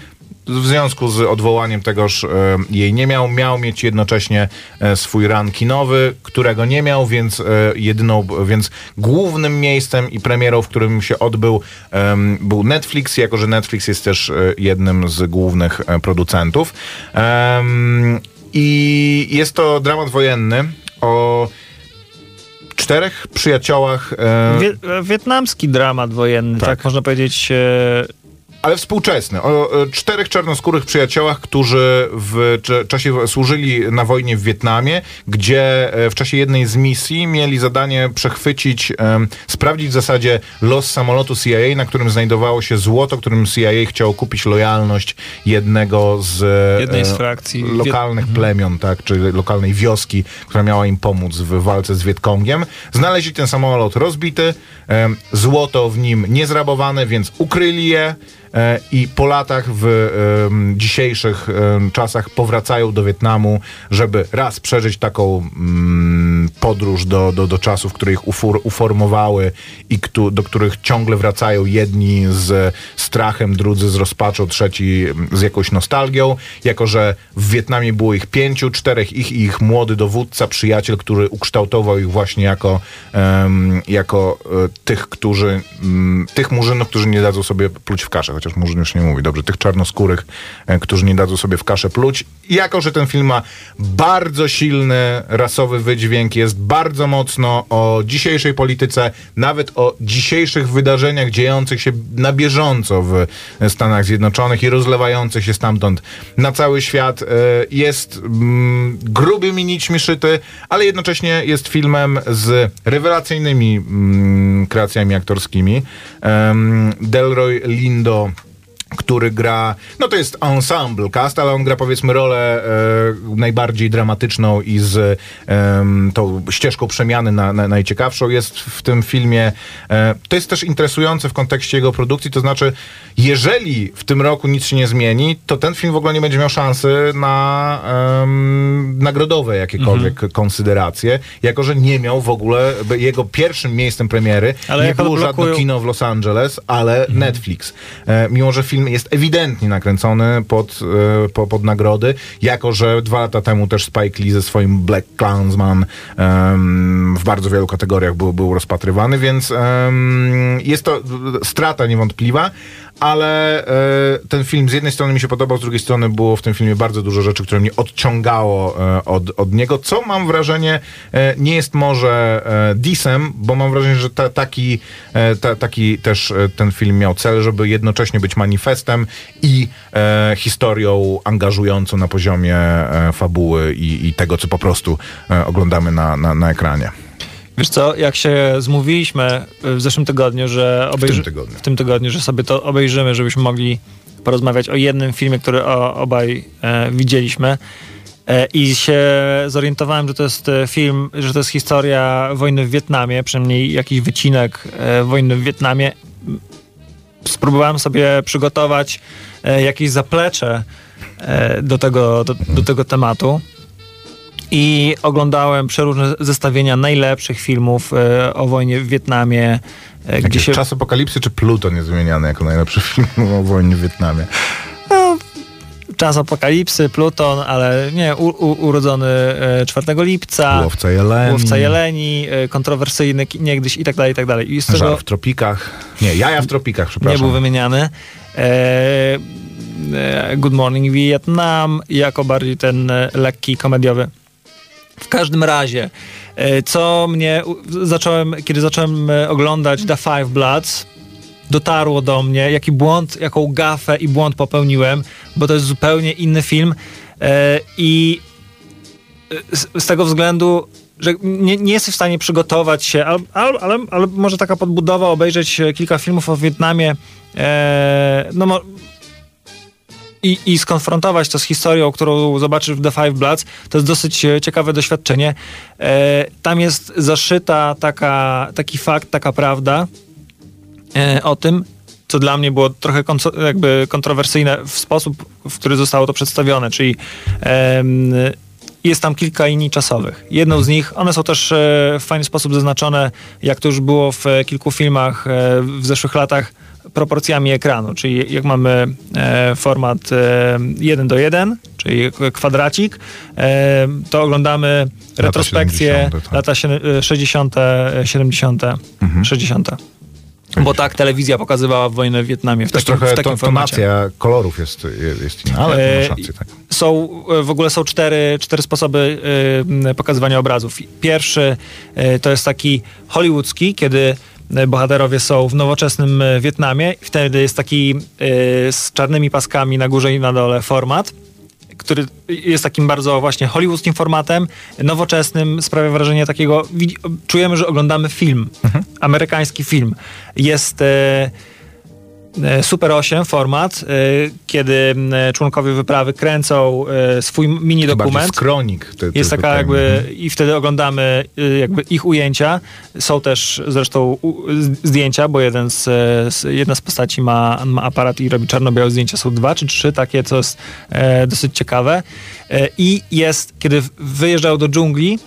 w związku z odwołaniem tegoż e, jej nie miał, miał mieć jednocześnie e, swój run kinowy, którego nie miał, więc e, jedyną, więc głównym miejscem i premierą, w którym się odbył był Netflix, jako że Netflix jest też jednym z głównych producentów. I jest to dramat wojenny o czterech przyjaciołach Wie, wietnamski dramat wojenny, tak, Tak. można powiedzieć. Ale współczesny, o e, czterech czarnoskórych przyjaciołach, którzy w czasie służyli na wojnie w Wietnamie, gdzie e, w czasie jednej z misji mieli zadanie przechwycić, em, sprawdzić w zasadzie los samolotu CIA, na którym znajdowało się złoto, którym CIA chciał kupić lojalność jednego z e, Jednej z frakcji. lokalnych plemion, tak, czy lokalnej wioski, która miała im pomóc w walce z Wietkongiem. Znaleźli ten samolot rozbity, złoto w nim niezrabowane, więc ukryli je. e, I po latach w dzisiejszych czasach powracają do Wietnamu, żeby raz przeżyć taką mm, podróż do, do, do czasów, które ich ufor, uformowały i któ, do których ciągle wracają jedni z strachem, drudzy z rozpaczą, trzeci mm, z jakąś nostalgią. Jako, że w Wietnamie było ich pięciu, czterech ich i ich młody dowódca, przyjaciel, który ukształtował ich właśnie jako, jako e, tych, którzy, mm, tych murzynów, którzy nie dadzą sobie pluć w kaszę, chociaż murzyn już nie mówi, dobrze, tych czarnoskórych, e, którzy nie dadzą sobie w kaszę pluć. Jako, że ten film ma bardzo silny rasowy wydźwięk, jest bardzo mocno o dzisiejszej polityce, nawet o dzisiejszych wydarzeniach dziejących się na bieżąco w Stanach Zjednoczonych i rozlewających się stamtąd na cały świat, e, jest mm, grubymi nićmi szyty, ale jednocześnie jest filmem z rewelacyjnymi mm, kreacjami aktorskimi. Delroy Lindo który gra, no to jest ensemble cast, ale on gra powiedzmy rolę e, najbardziej dramatyczną i z em, tą ścieżką przemiany na, na, najciekawszą jest w tym filmie. E, to jest też interesujące w kontekście jego produkcji, to znaczy jeżeli w tym roku nic się nie zmieni, to ten film w ogóle nie będzie miał szansy na em, nagrodowe jakiekolwiek konsyderacje, jako że nie miał w ogóle, jego pierwszym miejscem premiery Ale nie było odblokują- żadne kino w Los Angeles, ale Netflix. E, mimo, że film jest ewidentnie nakręcony pod, e, po, pod nagrody, jako, że dwa lata temu też Spike Lee ze swoim Black Klansman em, w bardzo wielu kategoriach był, był rozpatrywany, więc jest to strata niewątpliwa, ale e, ten film z jednej strony mi się podobał, z drugiej strony było w tym filmie bardzo dużo rzeczy, które mnie odciągało e, od, od niego, co mam wrażenie e, nie jest może disem, bo mam wrażenie, że ta, taki, ta, taki też ten film miał cel, żeby jednocześnie być manifestem i historią angażującą na poziomie fabuły i, i tego, co po prostu oglądamy na, na, na ekranie. Wiesz co, jak się zmówiliśmy w zeszłym tygodniu, że obejrzy- tym tygodniu. w tym tygodniu, że sobie to obejrzymy, żebyśmy mogli porozmawiać o jednym filmie, który o, obaj e, widzieliśmy. E, I się zorientowałem, że to jest e, film, że to jest historia wojny w Wietnamie, przynajmniej jakiś wycinek e, wojny w Wietnamie. Spróbowałem sobie przygotować e, jakieś zaplecze e, do tego, do, do tego tematu. I oglądałem przeróżne zestawienia najlepszych filmów e, o wojnie w Wietnamie, e, gdzie się... Czas apokalipsy czy Pluton jest wymieniany jako najlepszy film o wojnie w Wietnamie? Czas apokalipsy, Pluton, ale nie, u, u, urodzony e, 4 lipca. Łowca Jeleni. Łowca Jeleni, e, kontrowersyjny niegdyś i tak dalej, i tak dalej. I z tego w tropikach. Nie, jaja w tropikach, przepraszam. nie był wymieniany. E, e, Good Morning Vietnam jako bardziej ten e, lekki, komediowy. W każdym razie, e, co mnie zacząłem, kiedy zacząłem e, oglądać The Five Bloods, dotarło do mnie, jaki błąd, jaką gafę i błąd popełniłem, bo to jest zupełnie inny film e, i z, tego względu, że nie, nie jesteś w stanie przygotować się, ale, ale, ale, może taka podbudowa, obejrzeć kilka filmów o Wietnamie, e, no i, i skonfrontować to z historią, którą zobaczysz w The Five Bloods, to jest dosyć e, ciekawe doświadczenie. E, tam jest zaszyta taka, taki fakt, taka prawda e, o tym, co dla mnie było trochę jakby kontrowersyjne w sposób, w który zostało to przedstawione, czyli em, jest tam kilka linii czasowych. Jedną z nich, one są też e, w fajny sposób zaznaczone, jak to już było w e, kilku filmach e, w zeszłych latach, proporcjami ekranu, czyli jak mamy e, format e, 1 do 1, czyli kwadracik, e, to oglądamy retrospekcje 70, tak. lata sie- 60., e, 70., 60. Bo tak telewizja pokazywała wojnę w Wietnamie w Też takim, trochę w takim to, tonacja kolorów jest, jest inna, ale E, rację, tak. Są, e, w ogóle są cztery, cztery sposoby e, pokazywania obrazów. Pierwszy e, to jest taki hollywoodzki, kiedy e, bohaterowie są w nowoczesnym e, Wietnamie. Wtedy jest taki e, z czarnymi paskami na górze i na dole format który jest takim bardzo właśnie hollywoodzkim formatem, nowoczesnym, sprawia wrażenie takiego, czujemy, że oglądamy film, amerykański film. Jest e, e, Super 8 format, e, kiedy członkowie wyprawy kręcą e, swój mini dokument. skronik. Te, Jest taka ten, jakby, i wtedy oglądamy jakby ich ujęcia. Są też zresztą zdjęcia, bo jeden z, e, jedna z postaci ma, ma aparat i robi czarno-białe zdjęcia. Są dwa czy trzy takie, co jest e, dosyć ciekawe. E, I jest, kiedy w- wyjeżdżają do dżungli,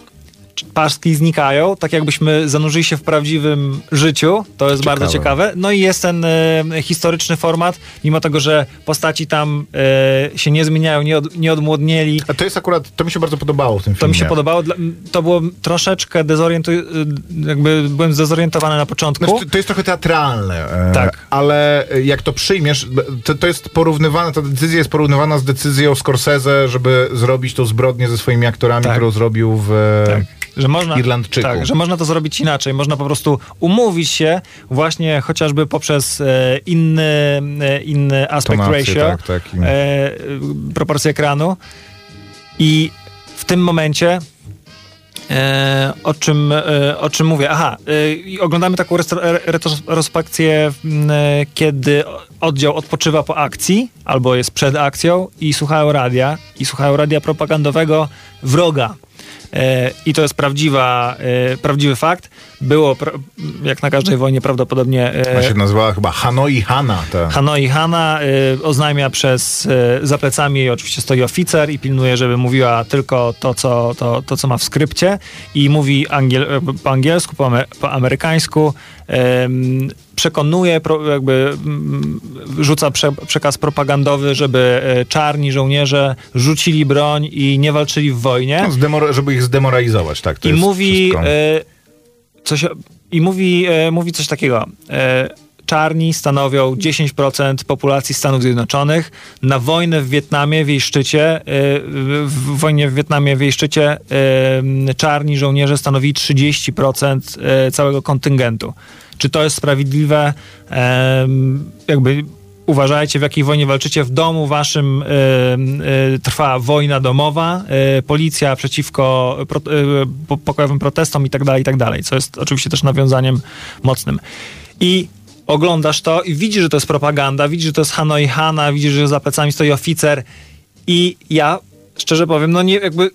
paski znikają, tak jakbyśmy zanurzyli się w prawdziwym życiu. To jest Ciekawe. bardzo ciekawe. No i jest ten e, historyczny format, mimo tego, że postaci tam e, się nie zmieniają, nie, od, nie odmłodnieli. A to jest akurat, to mi się bardzo podobało w tym filmie. To mi się podobało. Dla- To było troszeczkę dezorientuj... jakby byłem zdezorientowany na początku. Znaczy, to- jest trochę teatralne, e, Tak. ale jak to przyjmiesz, to, to jest porównywane, ta decyzja jest porównywana z decyzją Scorsese, żeby zrobić tą zbrodnię ze swoimi aktorami, Tak. którą zrobił w Tak. Że można, Irlandczyku. tak, że można to zrobić inaczej. Można po prostu umówić się właśnie chociażby poprzez e, inny, e, inny aspekt Tonację, ratio, tak, tak. e, e, proporcję ekranu. I w tym momencie E, o, czym, e, o czym mówię? Aha, e, oglądamy taką re- retrospekcję, m, e, kiedy oddział odpoczywa po akcji albo jest przed akcją i słuchają radia i słuchają radia propagandowego wroga. E, I to jest prawdziwa, e, prawdziwy fakt. Było, jak na każdej wojnie, prawdopodobnie e, Ona się nazywała chyba Hanoi Hana. Ta. Hanoi Hanna y, oznajmia przez, za plecami jej oczywiście stoi oficer i pilnuje, żeby mówiła tylko to, co, to, to, co ma w skrypcie i mówi angiel, po angielsku, po, ame, po amerykańsku, przekonuje, jakby mm, rzuca prze, przekaz propagandowy, żeby e, czarni żołnierze rzucili broń i nie walczyli w wojnie. No, żeby ich zdemoralizować, tak. To I mówi, wszystko. e, coś, I mówi, e, mówi coś takiego. E, czarni stanowią 10% populacji Stanów Zjednoczonych. Na wojnę w Wietnamie w jej szczycie, y, w wojnie w Wietnamie w jej szczycie y, czarni żołnierze stanowili 30% y, całego kontyngentu. Czy to jest sprawiedliwe? Jakby uważajcie, w jakiej wojnie walczycie. W domu waszym trwa wojna domowa, policja przeciwko pokojowym protestom i tak dalej, i tak dalej, co jest oczywiście też nawiązaniem mocnym. I oglądasz to i widzisz, że to jest propaganda, widzisz, że to jest Hanoi Hana, widzisz, że za plecami stoi oficer i ja, szczerze powiem, no nie, jakby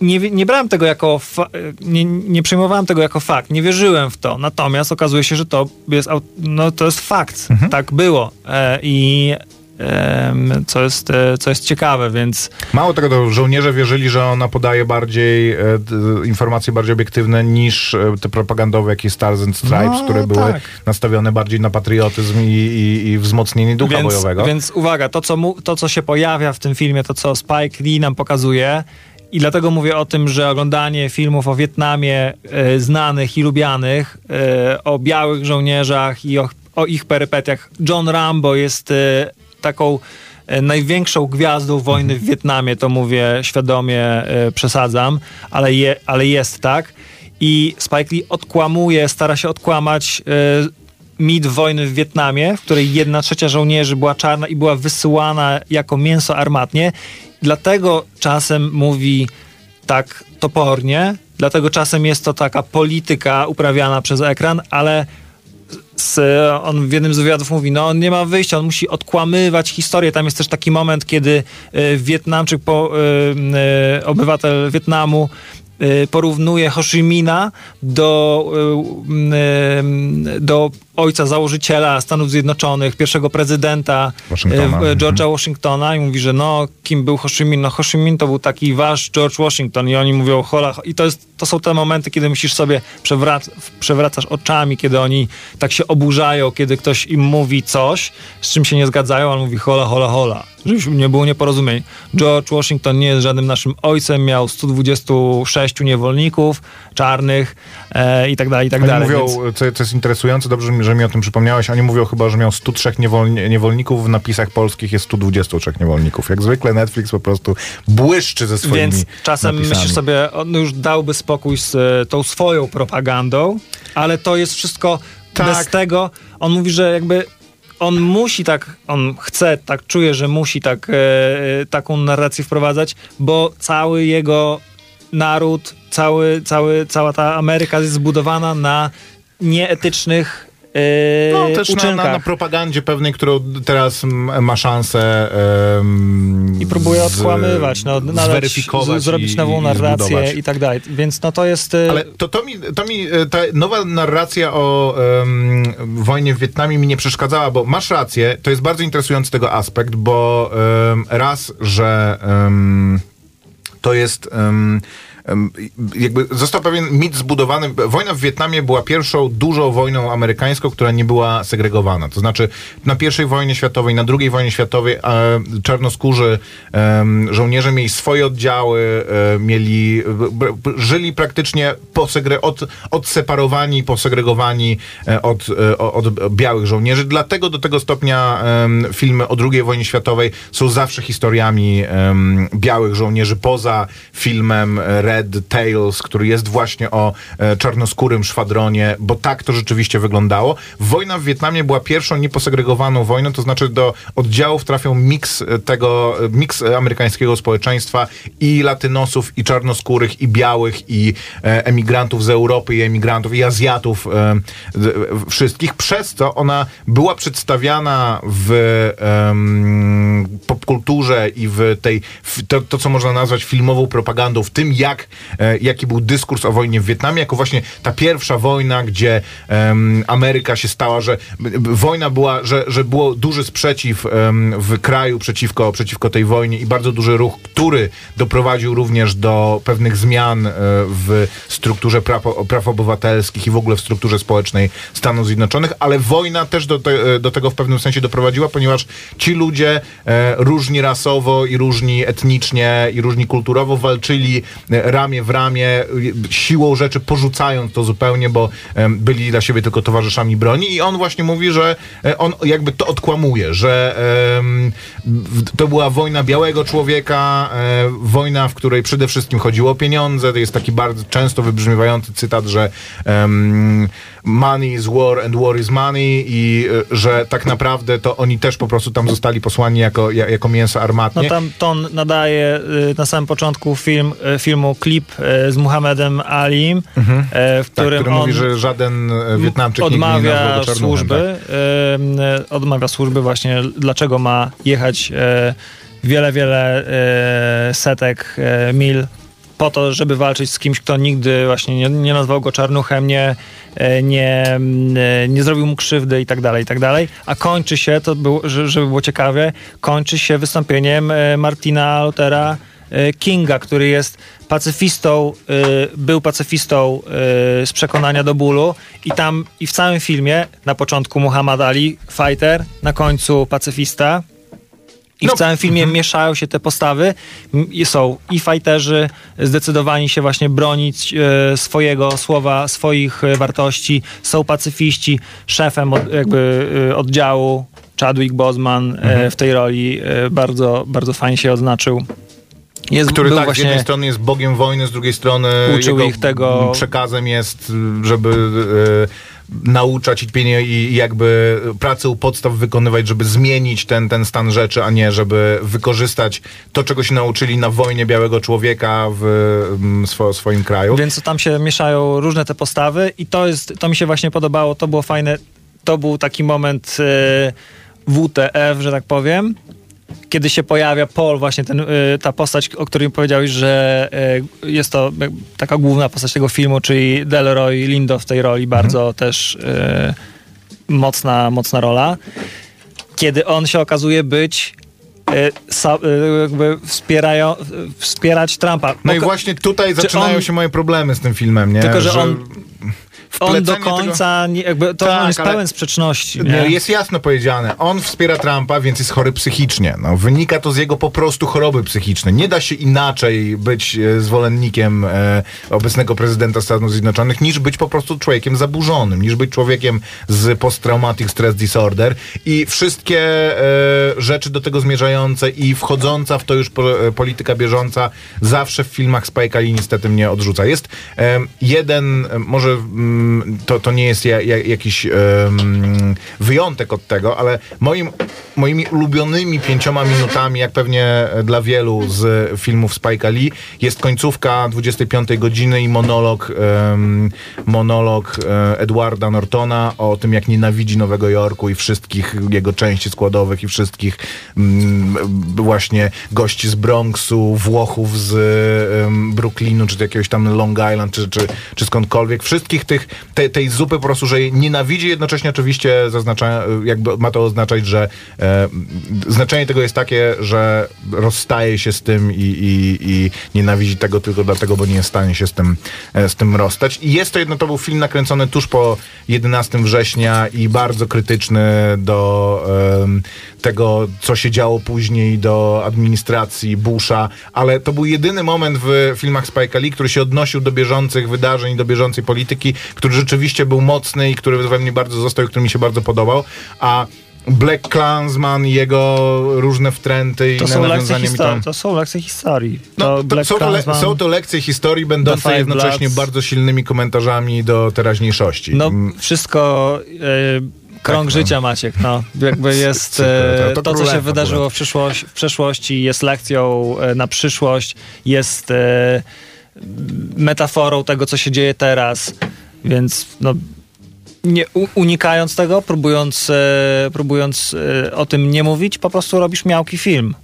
nie, nie brałem tego jako, fa- nie, nie przyjmowałem tego jako fakt, nie wierzyłem w to. Natomiast okazuje się, że to jest, no, to jest fakt. Tak było. E, I co, jest, e, co jest ciekawe, więc Mało tego, to żołnierze wierzyli, że ona podaje bardziej e, informacje bardziej obiektywne niż e, te propagandowe, jakieś Stars and Stripes, No, które były tak. nastawione bardziej na patriotyzm i, i, i wzmocnienie ducha więc, bojowego. Więc uwaga, to co, mu, to co się pojawia w tym filmie, to co Spike Lee nam pokazuje i dlatego mówię o tym, że oglądanie filmów o Wietnamie e, znanych i lubianych, e, o białych żołnierzach i o, o ich perypetiach. John Rambo jest e, taką e, największą gwiazdą wojny w Wietnamie, to mówię świadomie, e, przesadzam, ale, je, ale jest tak. I Spike Lee odkłamuje, stara się odkłamać e, mit wojny w Wietnamie, w której jedna trzecia żołnierzy była czarna i była wysyłana jako mięso armatnie. Dlatego czasem mówi tak topornie, dlatego czasem jest to taka polityka uprawiana przez ekran, ale z, on w jednym z wywiadów mówi, no on nie ma wyjścia, on musi odkłamywać historię. Tam jest też taki moment, kiedy y, Wietnamczyk, po, y, obywatel Wietnamu porównuje Ho Chi Mina do, y, y, do ojca założyciela Stanów Zjednoczonych, pierwszego prezydenta Waszyngtona. y, George'a Washingtona i mówi, że no, kim był Ho Chi Minh? No Ho Chi Minh to był taki wasz George Washington i oni mówią hola, i to, jest, to są te momenty, kiedy musisz sobie przewrac, przewracasz oczami, kiedy oni tak się oburzają, kiedy ktoś im mówi coś, z czym się nie zgadzają, a on mówi hola, hola, hola. Żeby nie było nieporozumień. George Washington nie jest żadnym naszym ojcem, miał 126 niewolników czarnych e, i tak dalej, i tak Oni dalej. mówią, więc- co, co jest interesujące, dobrze, że mi o tym przypomniałeś, oni mówią chyba, że miał 103 niewolni- niewolników, w napisach polskich jest 123 niewolników. Jak zwykle Netflix po prostu błyszczy ze swoimi Więc czasem napisami. myślisz sobie, on już dałby spokój z e, tą swoją propagandą, ale to jest wszystko Tak. bez tego. On mówi, że jakby on musi tak, on chce, tak czuje, że musi tak, e, e, taką narrację wprowadzać, bo cały jego naród, cały, cały, cała ta Ameryka jest zbudowana na nieetycznych e, No, też na, na, na propagandzie pewnej, którą teraz ma szansę I próbuje odkłamywać, no, nadać, zweryfikować z, zrobić i- nową i narrację zbudować. i tak dalej. Więc no to jest... e, Ale to, to, mi, to mi e, ta nowa narracja o wojnie w Wietnamie mi nie przeszkadzała, bo masz rację, to jest bardzo interesujący tego aspekt, bo raz, że to jest. Jakby został pewien mit zbudowany. Wojna w Wietnamie była pierwszą dużą wojną amerykańską, która nie była segregowana. To znaczy na pierwszej wojnie światowej, na drugiej wojnie światowej czarnoskórzy żołnierze mieli swoje oddziały, e, mieli, żyli praktycznie posegre, od, odseparowani, posegregowani e, od, e, od białych żołnierzy. Dlatego do tego stopnia filmy o II wojnie światowej są zawsze historiami białych żołnierzy poza filmem Red Tails, który jest właśnie o e, czarnoskórym szwadronie, bo tak to rzeczywiście wyglądało. Wojna w Wietnamie była pierwszą nieposegregowaną wojną, to znaczy do oddziałów trafiał miks e, tego, e, miks amerykańskiego społeczeństwa i latynosów, i czarnoskórych, i białych, i emigrantów z Europy, i emigrantów, i Azjatów, wszystkich, przez co ona była przedstawiana w popkulturze i w tej, w to, to, co można nazwać filmową propagandą, w tym jak, e, jaki był dyskurs o wojnie w Wietnamie, jako właśnie ta pierwsza wojna, gdzie em, Ameryka się stała, że b- wojna była, że, że było duży sprzeciw em, w kraju przeciwko, przeciwko tej wojnie i bardzo duży ruch, który doprowadził również do pewnych zmian e, w strukturze praw, praw obywatelskich i w ogóle w strukturze społecznej Stanów Zjednoczonych, ale wojna też do, te, do tego w pewnym sensie doprowadziła, ponieważ ci ludzie e, różni rasowo i różni etnicznie i różni kulturowo walczyli e, ramię w ramię, siłą rzeczy porzucając to zupełnie, bo byli dla siebie tylko towarzyszami broni i on właśnie mówi, że e, on jakby to odkłamuje, że to była wojna białego człowieka, e, wojna, w której przede wszystkim chodziło o pieniądze. To jest taki bardzo często wybrzmiewający cytat, że money is war and war is money i e, że tak naprawdę to oni też po prostu tam zostali posłani jako, ja- jako mięso armatnie. No tam ton nadaje y, na samym początku film, y, filmu klip y, z Muhammedem Alim, y, w tak, którym który on mówi, że żaden e, Wietnamczyk nie odmawia czarnuchem, służby, tak? odmawia służby właśnie, dlaczego ma jechać wiele, wiele setek mil po to, żeby walczyć z kimś, kto nigdy właśnie nie, nie nazwał go czarnuchem, nie, nie, nie zrobił mu krzywdy i tak dalej, i tak dalej. A kończy się, to było, że- żeby było ciekawie, kończy się wystąpieniem Martina Luthera y, Kinga, który jest pacyfistą, y, był pacyfistą y, z przekonania do bólu i tam i w całym filmie na początku Muhammad Ali, fighter, na końcu pacyfista. I w No, całym filmie mieszają się te postawy. Są i fajterzy zdecydowani się właśnie bronić e, swojego słowa, swoich e, wartości. Są pacyfiści. Szefem od, jakby e, oddziału Chadwick Boseman e, w tej roli e, bardzo, bardzo fajnie się odznaczył. Jest, Który był tak, z właśnie jednej strony jest bogiem wojny, z drugiej strony Uczył ich tego- przekazem jest, żeby e, nauczać i, i jakby pracę u podstaw wykonywać, żeby zmienić ten, ten stan rzeczy, a nie żeby wykorzystać to, czego się nauczyli na wojnie białego człowieka w mm, swo, swoim kraju. Więc tam się mieszają różne te postawy i to jest, to mi się właśnie podobało, to było fajne, to był taki moment e, WTF, że tak powiem, kiedy się pojawia Paul, właśnie ten, e, ta postać, o której powiedziałeś, że e, jest to taka główna postać tego filmu, czyli Delroy Lindo w tej roli, bardzo też e, mocna, mocna rola. Kiedy on się okazuje być sa, jakby wspierają, wspierać Trumpa. No i właśnie tutaj Czy zaczynają on- się moje problemy z tym filmem, nie? Tylko, że on- on do wplecenie tego- końca, nie, jakby, to Tak, on jest pełen sprzeczności. Nie, Nie? Jest jasno powiedziane. On wspiera Trumpa, więc jest chory psychicznie. No, wynika to z jego po prostu choroby psychicznej. Nie da się inaczej być e, zwolennikiem e, obecnego prezydenta Stanów Zjednoczonych, niż być po prostu człowiekiem zaburzonym, niż być człowiekiem z post-traumatic stress disorder i wszystkie e, rzeczy do tego zmierzające i wchodząca w to już po, e, polityka bieżąca zawsze w filmach Spike'a Lee niestety mnie odrzuca. Jest e, jeden, e, może mm, to, to nie jest ja, ja, jakiś em, wyjątek od tego, ale moim, moimi ulubionymi pięcioma minutami, jak pewnie dla wielu z filmów Spike'a Lee, jest końcówka 25 godziny i monolog, em, monolog e, Edwarda Nortona o tym, jak nienawidzi Nowego Jorku i wszystkich jego części składowych i wszystkich mm, właśnie gości z Bronxu, Włochów z Brooklynu, czy jakiegoś tam Long Island, czy, czy, czy skądkolwiek. Wszystkich tych, te, tej zupy po prostu, że jej nienawidzi, jednocześnie oczywiście zaznacza, jakby ma to oznaczać, że e, znaczenie tego jest takie, że rozstaje się z tym i, i, i nienawidzi tego tylko dlatego, bo nie jest w stanie się z tym, e, z tym rozstać. I jest to jedno, to był film nakręcony tuż po 11 września i bardzo krytyczny do em, tego, co się działo później, do administracji Busha, ale to był jedyny moment w filmach Spike'a Lee, który się odnosił do bieżących wydarzeń, do bieżącej polityki, który rzeczywiście był mocny i który we mnie bardzo został i który mi się bardzo podobał, a Black Klansman i jego różne wtręty To i są, lekcje historii, to są lekcje historii. No, to to Black są, to le, są to lekcje historii będące jednocześnie Bloods. bardzo silnymi komentarzami do teraźniejszości. No Mm, wszystko... E, Krąg no. życia, Maciek, no. Jakby jest Super, e, to- to to, co się wydarzyło w, w przeszłości, jest lekcją e, na przyszłość, jest metaforą tego, co się dzieje teraz, więc no, nie, unikając tego, próbując, e, próbując e, o tym nie mówić, po prostu robisz miałki film.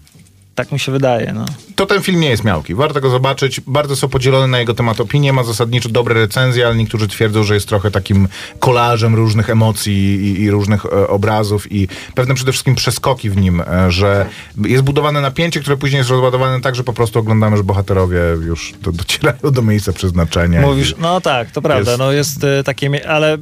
Tak mi się wydaje, no. To ten film nie jest miałki. Warto go zobaczyć. Bardzo są podzielone na jego temat opinie. Ma zasadniczo dobre recenzje, ale niektórzy twierdzą, że jest trochę takim kolażem różnych emocji i, i różnych e, obrazów i pewne przede wszystkim przeskoki w nim, e, że jest budowane napięcie, które później jest rozładowane tak, że po prostu oglądamy, że bohaterowie już do, docierają do miejsca przeznaczenia. Mówisz, no tak, to prawda, Jest- no jest e, takie, ale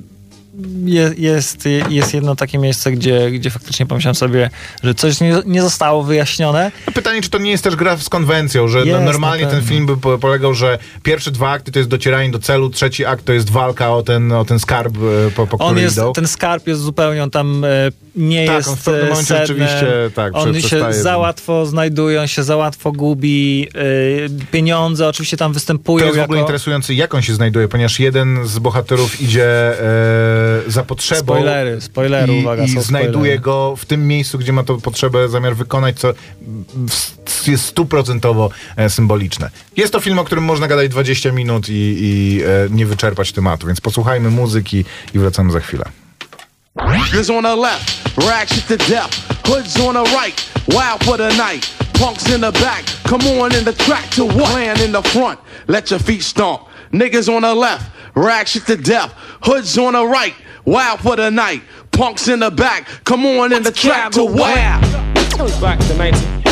jest, jest jedno takie miejsce, gdzie, gdzie faktycznie pomyślałem sobie, że coś nie, nie zostało wyjaśnione. Pytanie, czy to nie jest też gra z konwencją, że no, Jest, normalnie ten film by po- polegał, że pierwsze dwa akty to jest docieranie do celu, trzeci akt to jest walka o ten, o ten skarb, e, po, po On jest, idą. ten skarb jest zupełnie, on tam e, nie Tak, jest on w pewnym e, momencie sednem. rzeczywiście, tak, On się przestaje za łatwo znajduje, on się za łatwo gubi. pieniądze oczywiście tam występują To jest w ogóle jako... interesujące, jak on się znajduje, ponieważ jeden z bohaterów idzie e, za potrzebą Spoilery, spoilery, i, uwaga, i są znajduje spoilery. go w tym miejscu, gdzie ma to potrzebę, zamiar wykonać, co jest stuprocentowo e, symboliczne. Jest to film, o którym można gadać 20 minut i, i e, nie wyczerpać tematu, więc posłuchajmy muzyki i wracamy za chwilę. Niggas on the left, rag shit to death. Hoods on the right, wild for the night. Punks in the back, come on in the track to what? Clan in the front, let your feet stomp. Niggas on the left, rag shit to death. Hoods on the right, wild for the night. Punks in the back, come on in the track to what? Back to 19.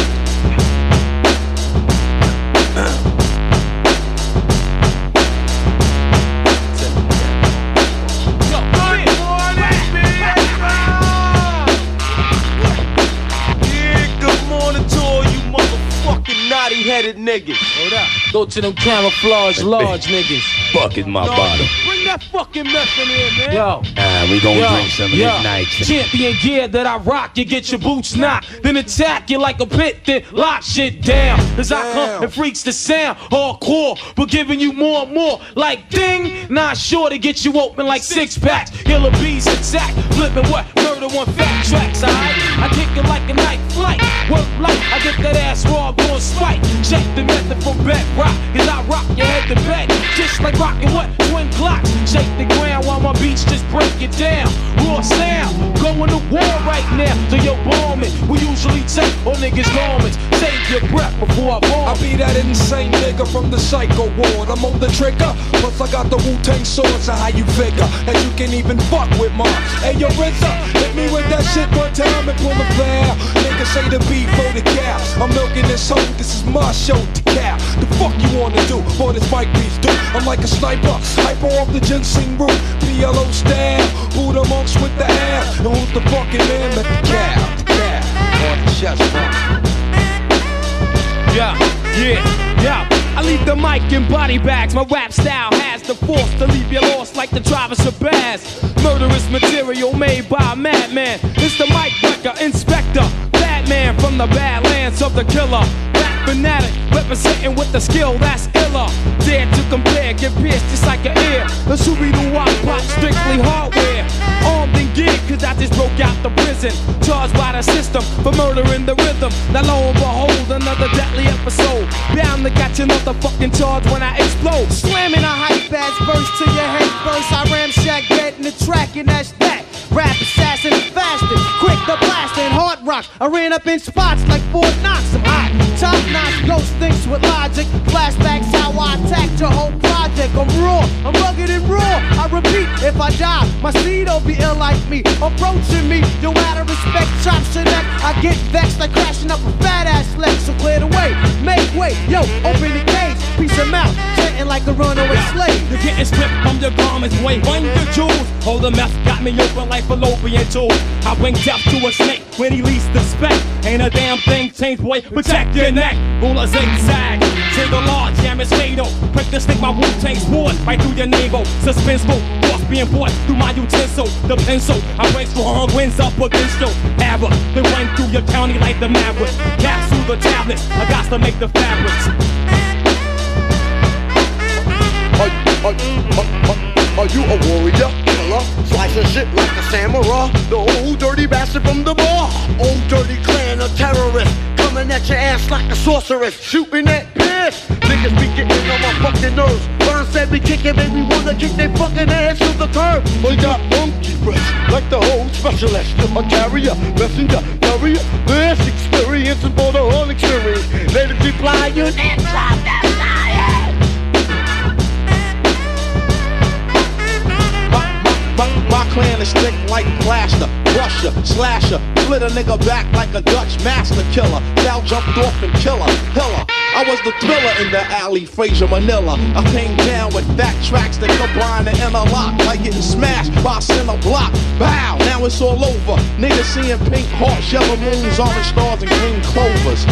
Headed niggas. Hold up. Go to them camouflage large niggas. Fucking my bottle. Bring that fucking mess in here, man. Yo. Ah, we gonna Yo, drink some of yo. this night. Champion gear that I rock, you get your boots knocked. Then attack you like a pit, then lock shit down. As I come and freaks the sound, hardcore, but giving you more and more. Like ding, not sure to get you open like six packs. Killer bees attack, flipping what? Murder one fat tracks, alright? I kick it like a night flight. Work like I get that ass raw, going spike. Check the method from bedrock, cause I rock your head to bed. Just like rocking what? Twin clocks. Shake the ground while my beats just break it down. Raw sound, going to war right now. So you're bombing. We usually take all niggas' garments. Your breath before I bomb. I be that insane nigga from the psycho ward. I'm on the trigger, plus I got the Wu Tang sword. So how you figure that you can even fuck with mine? Hey, yo, RZA, hit me with that shit one time and pull the flare. Niggas say the beat for the cow. I'm milking this hoe. This is my show to cow. The fuck you wanna do? Boy, this mic beats do. I'm like a sniper, hyper off the ginseng root. PLO style, Buddha monks with the ass. And who's the fucking man at the cow? The cow on the chest. Yeah, yeah, yeah. I leave the mic in body bags. My rap style has the force to leave you lost like the driver Shabazz. Murderous material made by a madman. It's the mic inspector, Batman from the badlands of the killer. Rap fanatic, representing with the skill that's iller. Dare to compare, get pierced just like an ear. The Scooby Doo Wop Pop, strictly hardware. Armed and geared, cause I just broke out the prison. Charged by the system for murdering the rhythm. Now lo and behold, another deadly episode. Bound to catch another fucking charge when I explode. Slamming a hype ass verse to your head first. I ramshack dead in the track and that's that. Rap assassin fasting, quick the blasting, hard rock. I ran up in spots like Fort Knox. I'm hot, top notch, ghost thinks with logic. Flashbacks how I attacked your whole project. I'm raw, I'm rugged and raw. I repeat, if I die, my seed'll be ill like me. Approaching me, no matter respect, chops your neck. I get vexed like crashing up a fat ass flex. So clear the way, make way, yo, open the cage, piece of mouth, chanting like a runaway slave. You're getting stripped from your garments, way under jewels. Hold the meth, got me open like fallopian tube. I bring death to a snake when he least expect. Ain't a damn thing changed, boy. Protect your neck. Rule a zigzag. Trigger large, jam is fatal. Quick to stick my Wu Tang sword right through your navel. Suspenseful, force being brought through my utensil. The pencil, I break strong winds up against you. Arrow, then run through your county like the maverick. Capsule the tablets, I got to make the fabrics. Are, you a warrior, killer, slicing shit like a samurai? The old dirty bastard from the bar. Old dirty clan of terrorists coming at your ass like a sorceress, shooting that piss. Niggas be getting on my fucking nerves. Burn said we kicking, baby, wanna kick their fucking ass to the curb. We got monkey breath, like the whole specialist. A carrier, messenger, carrier. This experience is for the whole experience. Flying and drop that My, my clan is thick like plaster, rusher, slasher, split a nigga back like a Dutch master killer. Now jumped off and killer, pillar. I was the thriller in the alley, Fraser Manila. I came down with fat tracks that combine the interlock like getting smashed by center block. Bow, now it's all over. Niggas seeing pink hearts, yellow moons, orange stars, and green clovers.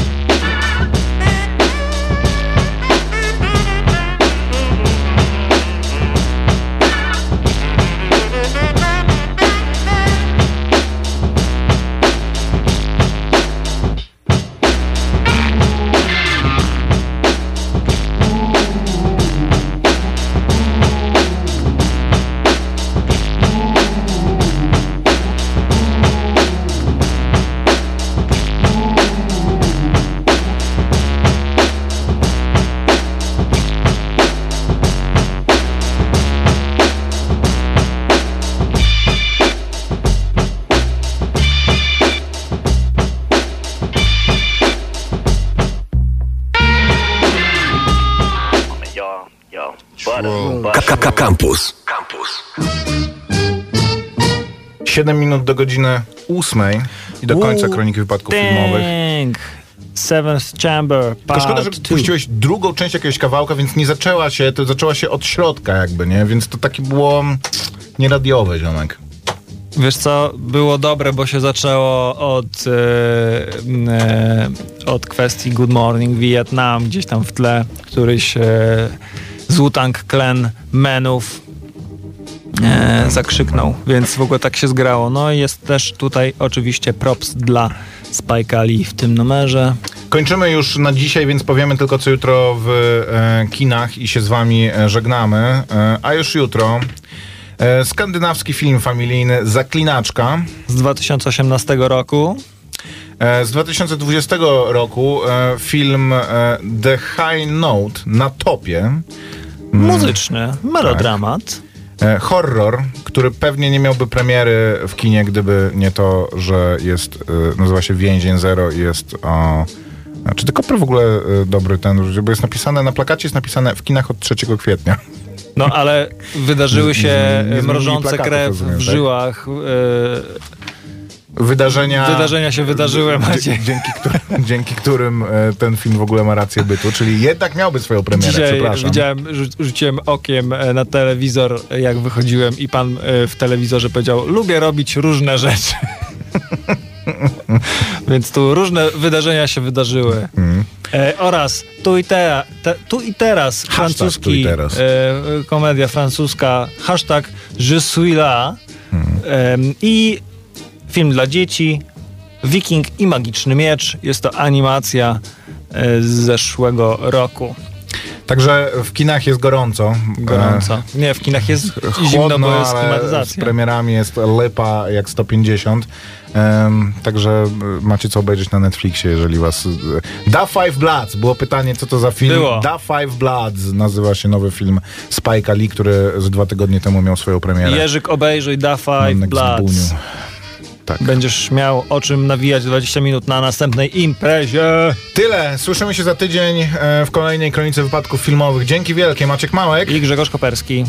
7 minut do godziny 8 i do końca kroniki wypadków filmowych. Seventh Chamber, Tylko szkoda, że part two. puściłeś drugą część jakiegoś kawałka, więc nie zaczęła się, to zaczęła się od środka jakby, nie? Więc to takie było nieradiowe, ziomek. Wiesz co, było dobre, bo się zaczęło od, e, e, od kwestii Good Morning Vietnam, gdzieś tam w tle któryś e, z Wu-Tang Clan menów e, zakrzyknął, więc w ogóle tak się zgrało. No i jest też tutaj oczywiście props dla Spike Lee w tym numerze. Kończymy już na dzisiaj, więc powiemy tylko co jutro w e, kinach i się z wami e, żegnamy. E, a już jutro e, skandynawski film familijny Zaklinaczka. Z 2018 roku. E, z 2020 roku e, film The High Note na topie. Mm, Muzyczny, melodramat. E, horror, który pewnie nie miałby premiery w kinie, gdyby nie to, że jest, e, nazywa się Więzień Zero i jest o... Czy tylko w ogóle e, dobry ten, bo jest napisane, na plakacie jest napisane w kinach od 3 kwietnia. No ale wydarzyły się Nie mrożące krew rozumiem, w tak? Wydarzenia... e, Wydarzenia się wydarzyły, Maciej. Dzięki, którym, dzięki którym e, ten film w ogóle ma rację bytu, czyli jednak miałby swoją premierę, Dzisiaj przepraszam. widziałem, rzu- rzuciłem okiem e, na telewizor, e, jak wychodziłem i pan e, w telewizorze powiedział, lubię robić różne rzeczy. Więc tu różne wydarzenia się wydarzyły. E, oraz tu i, te, te, tu i teraz francuski, tu i teraz. E, e, komedia francuska, hashtag Je suis là Em, i film dla dzieci, Wiking i Magiczny Miecz. Jest to animacja e, z zeszłego roku. Także w kinach jest gorąco. Gorąco. Nie, w kinach jest Chłodno, zimno, bo jest ale z klimatyzacja. premierami jest lipa jak 150. Em, także y, macie co obejrzeć na Netflixie, jeżeli was... Da Five Bloods. Było pytanie, co to za film. Było. Da Five Bloods nazywa się nowy film Spike'a Lee, który z dwa tygodnie temu miał swoją premierę. Jerzyk obejrzyj Da Five Bloods. Tak. Będziesz miał o czym nawijać 20 minut na następnej imprezie. Tyle. Słyszymy się za tydzień e, w kolejnej kronice wypadków filmowych. Dzięki wielkie. Maciek Małek. I Grzegorz Koperski.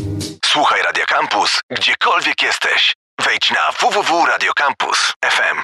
Słuchaj Radio Campus, gdziekolwiek jesteś. Wejdź na www.radiocampus.fm.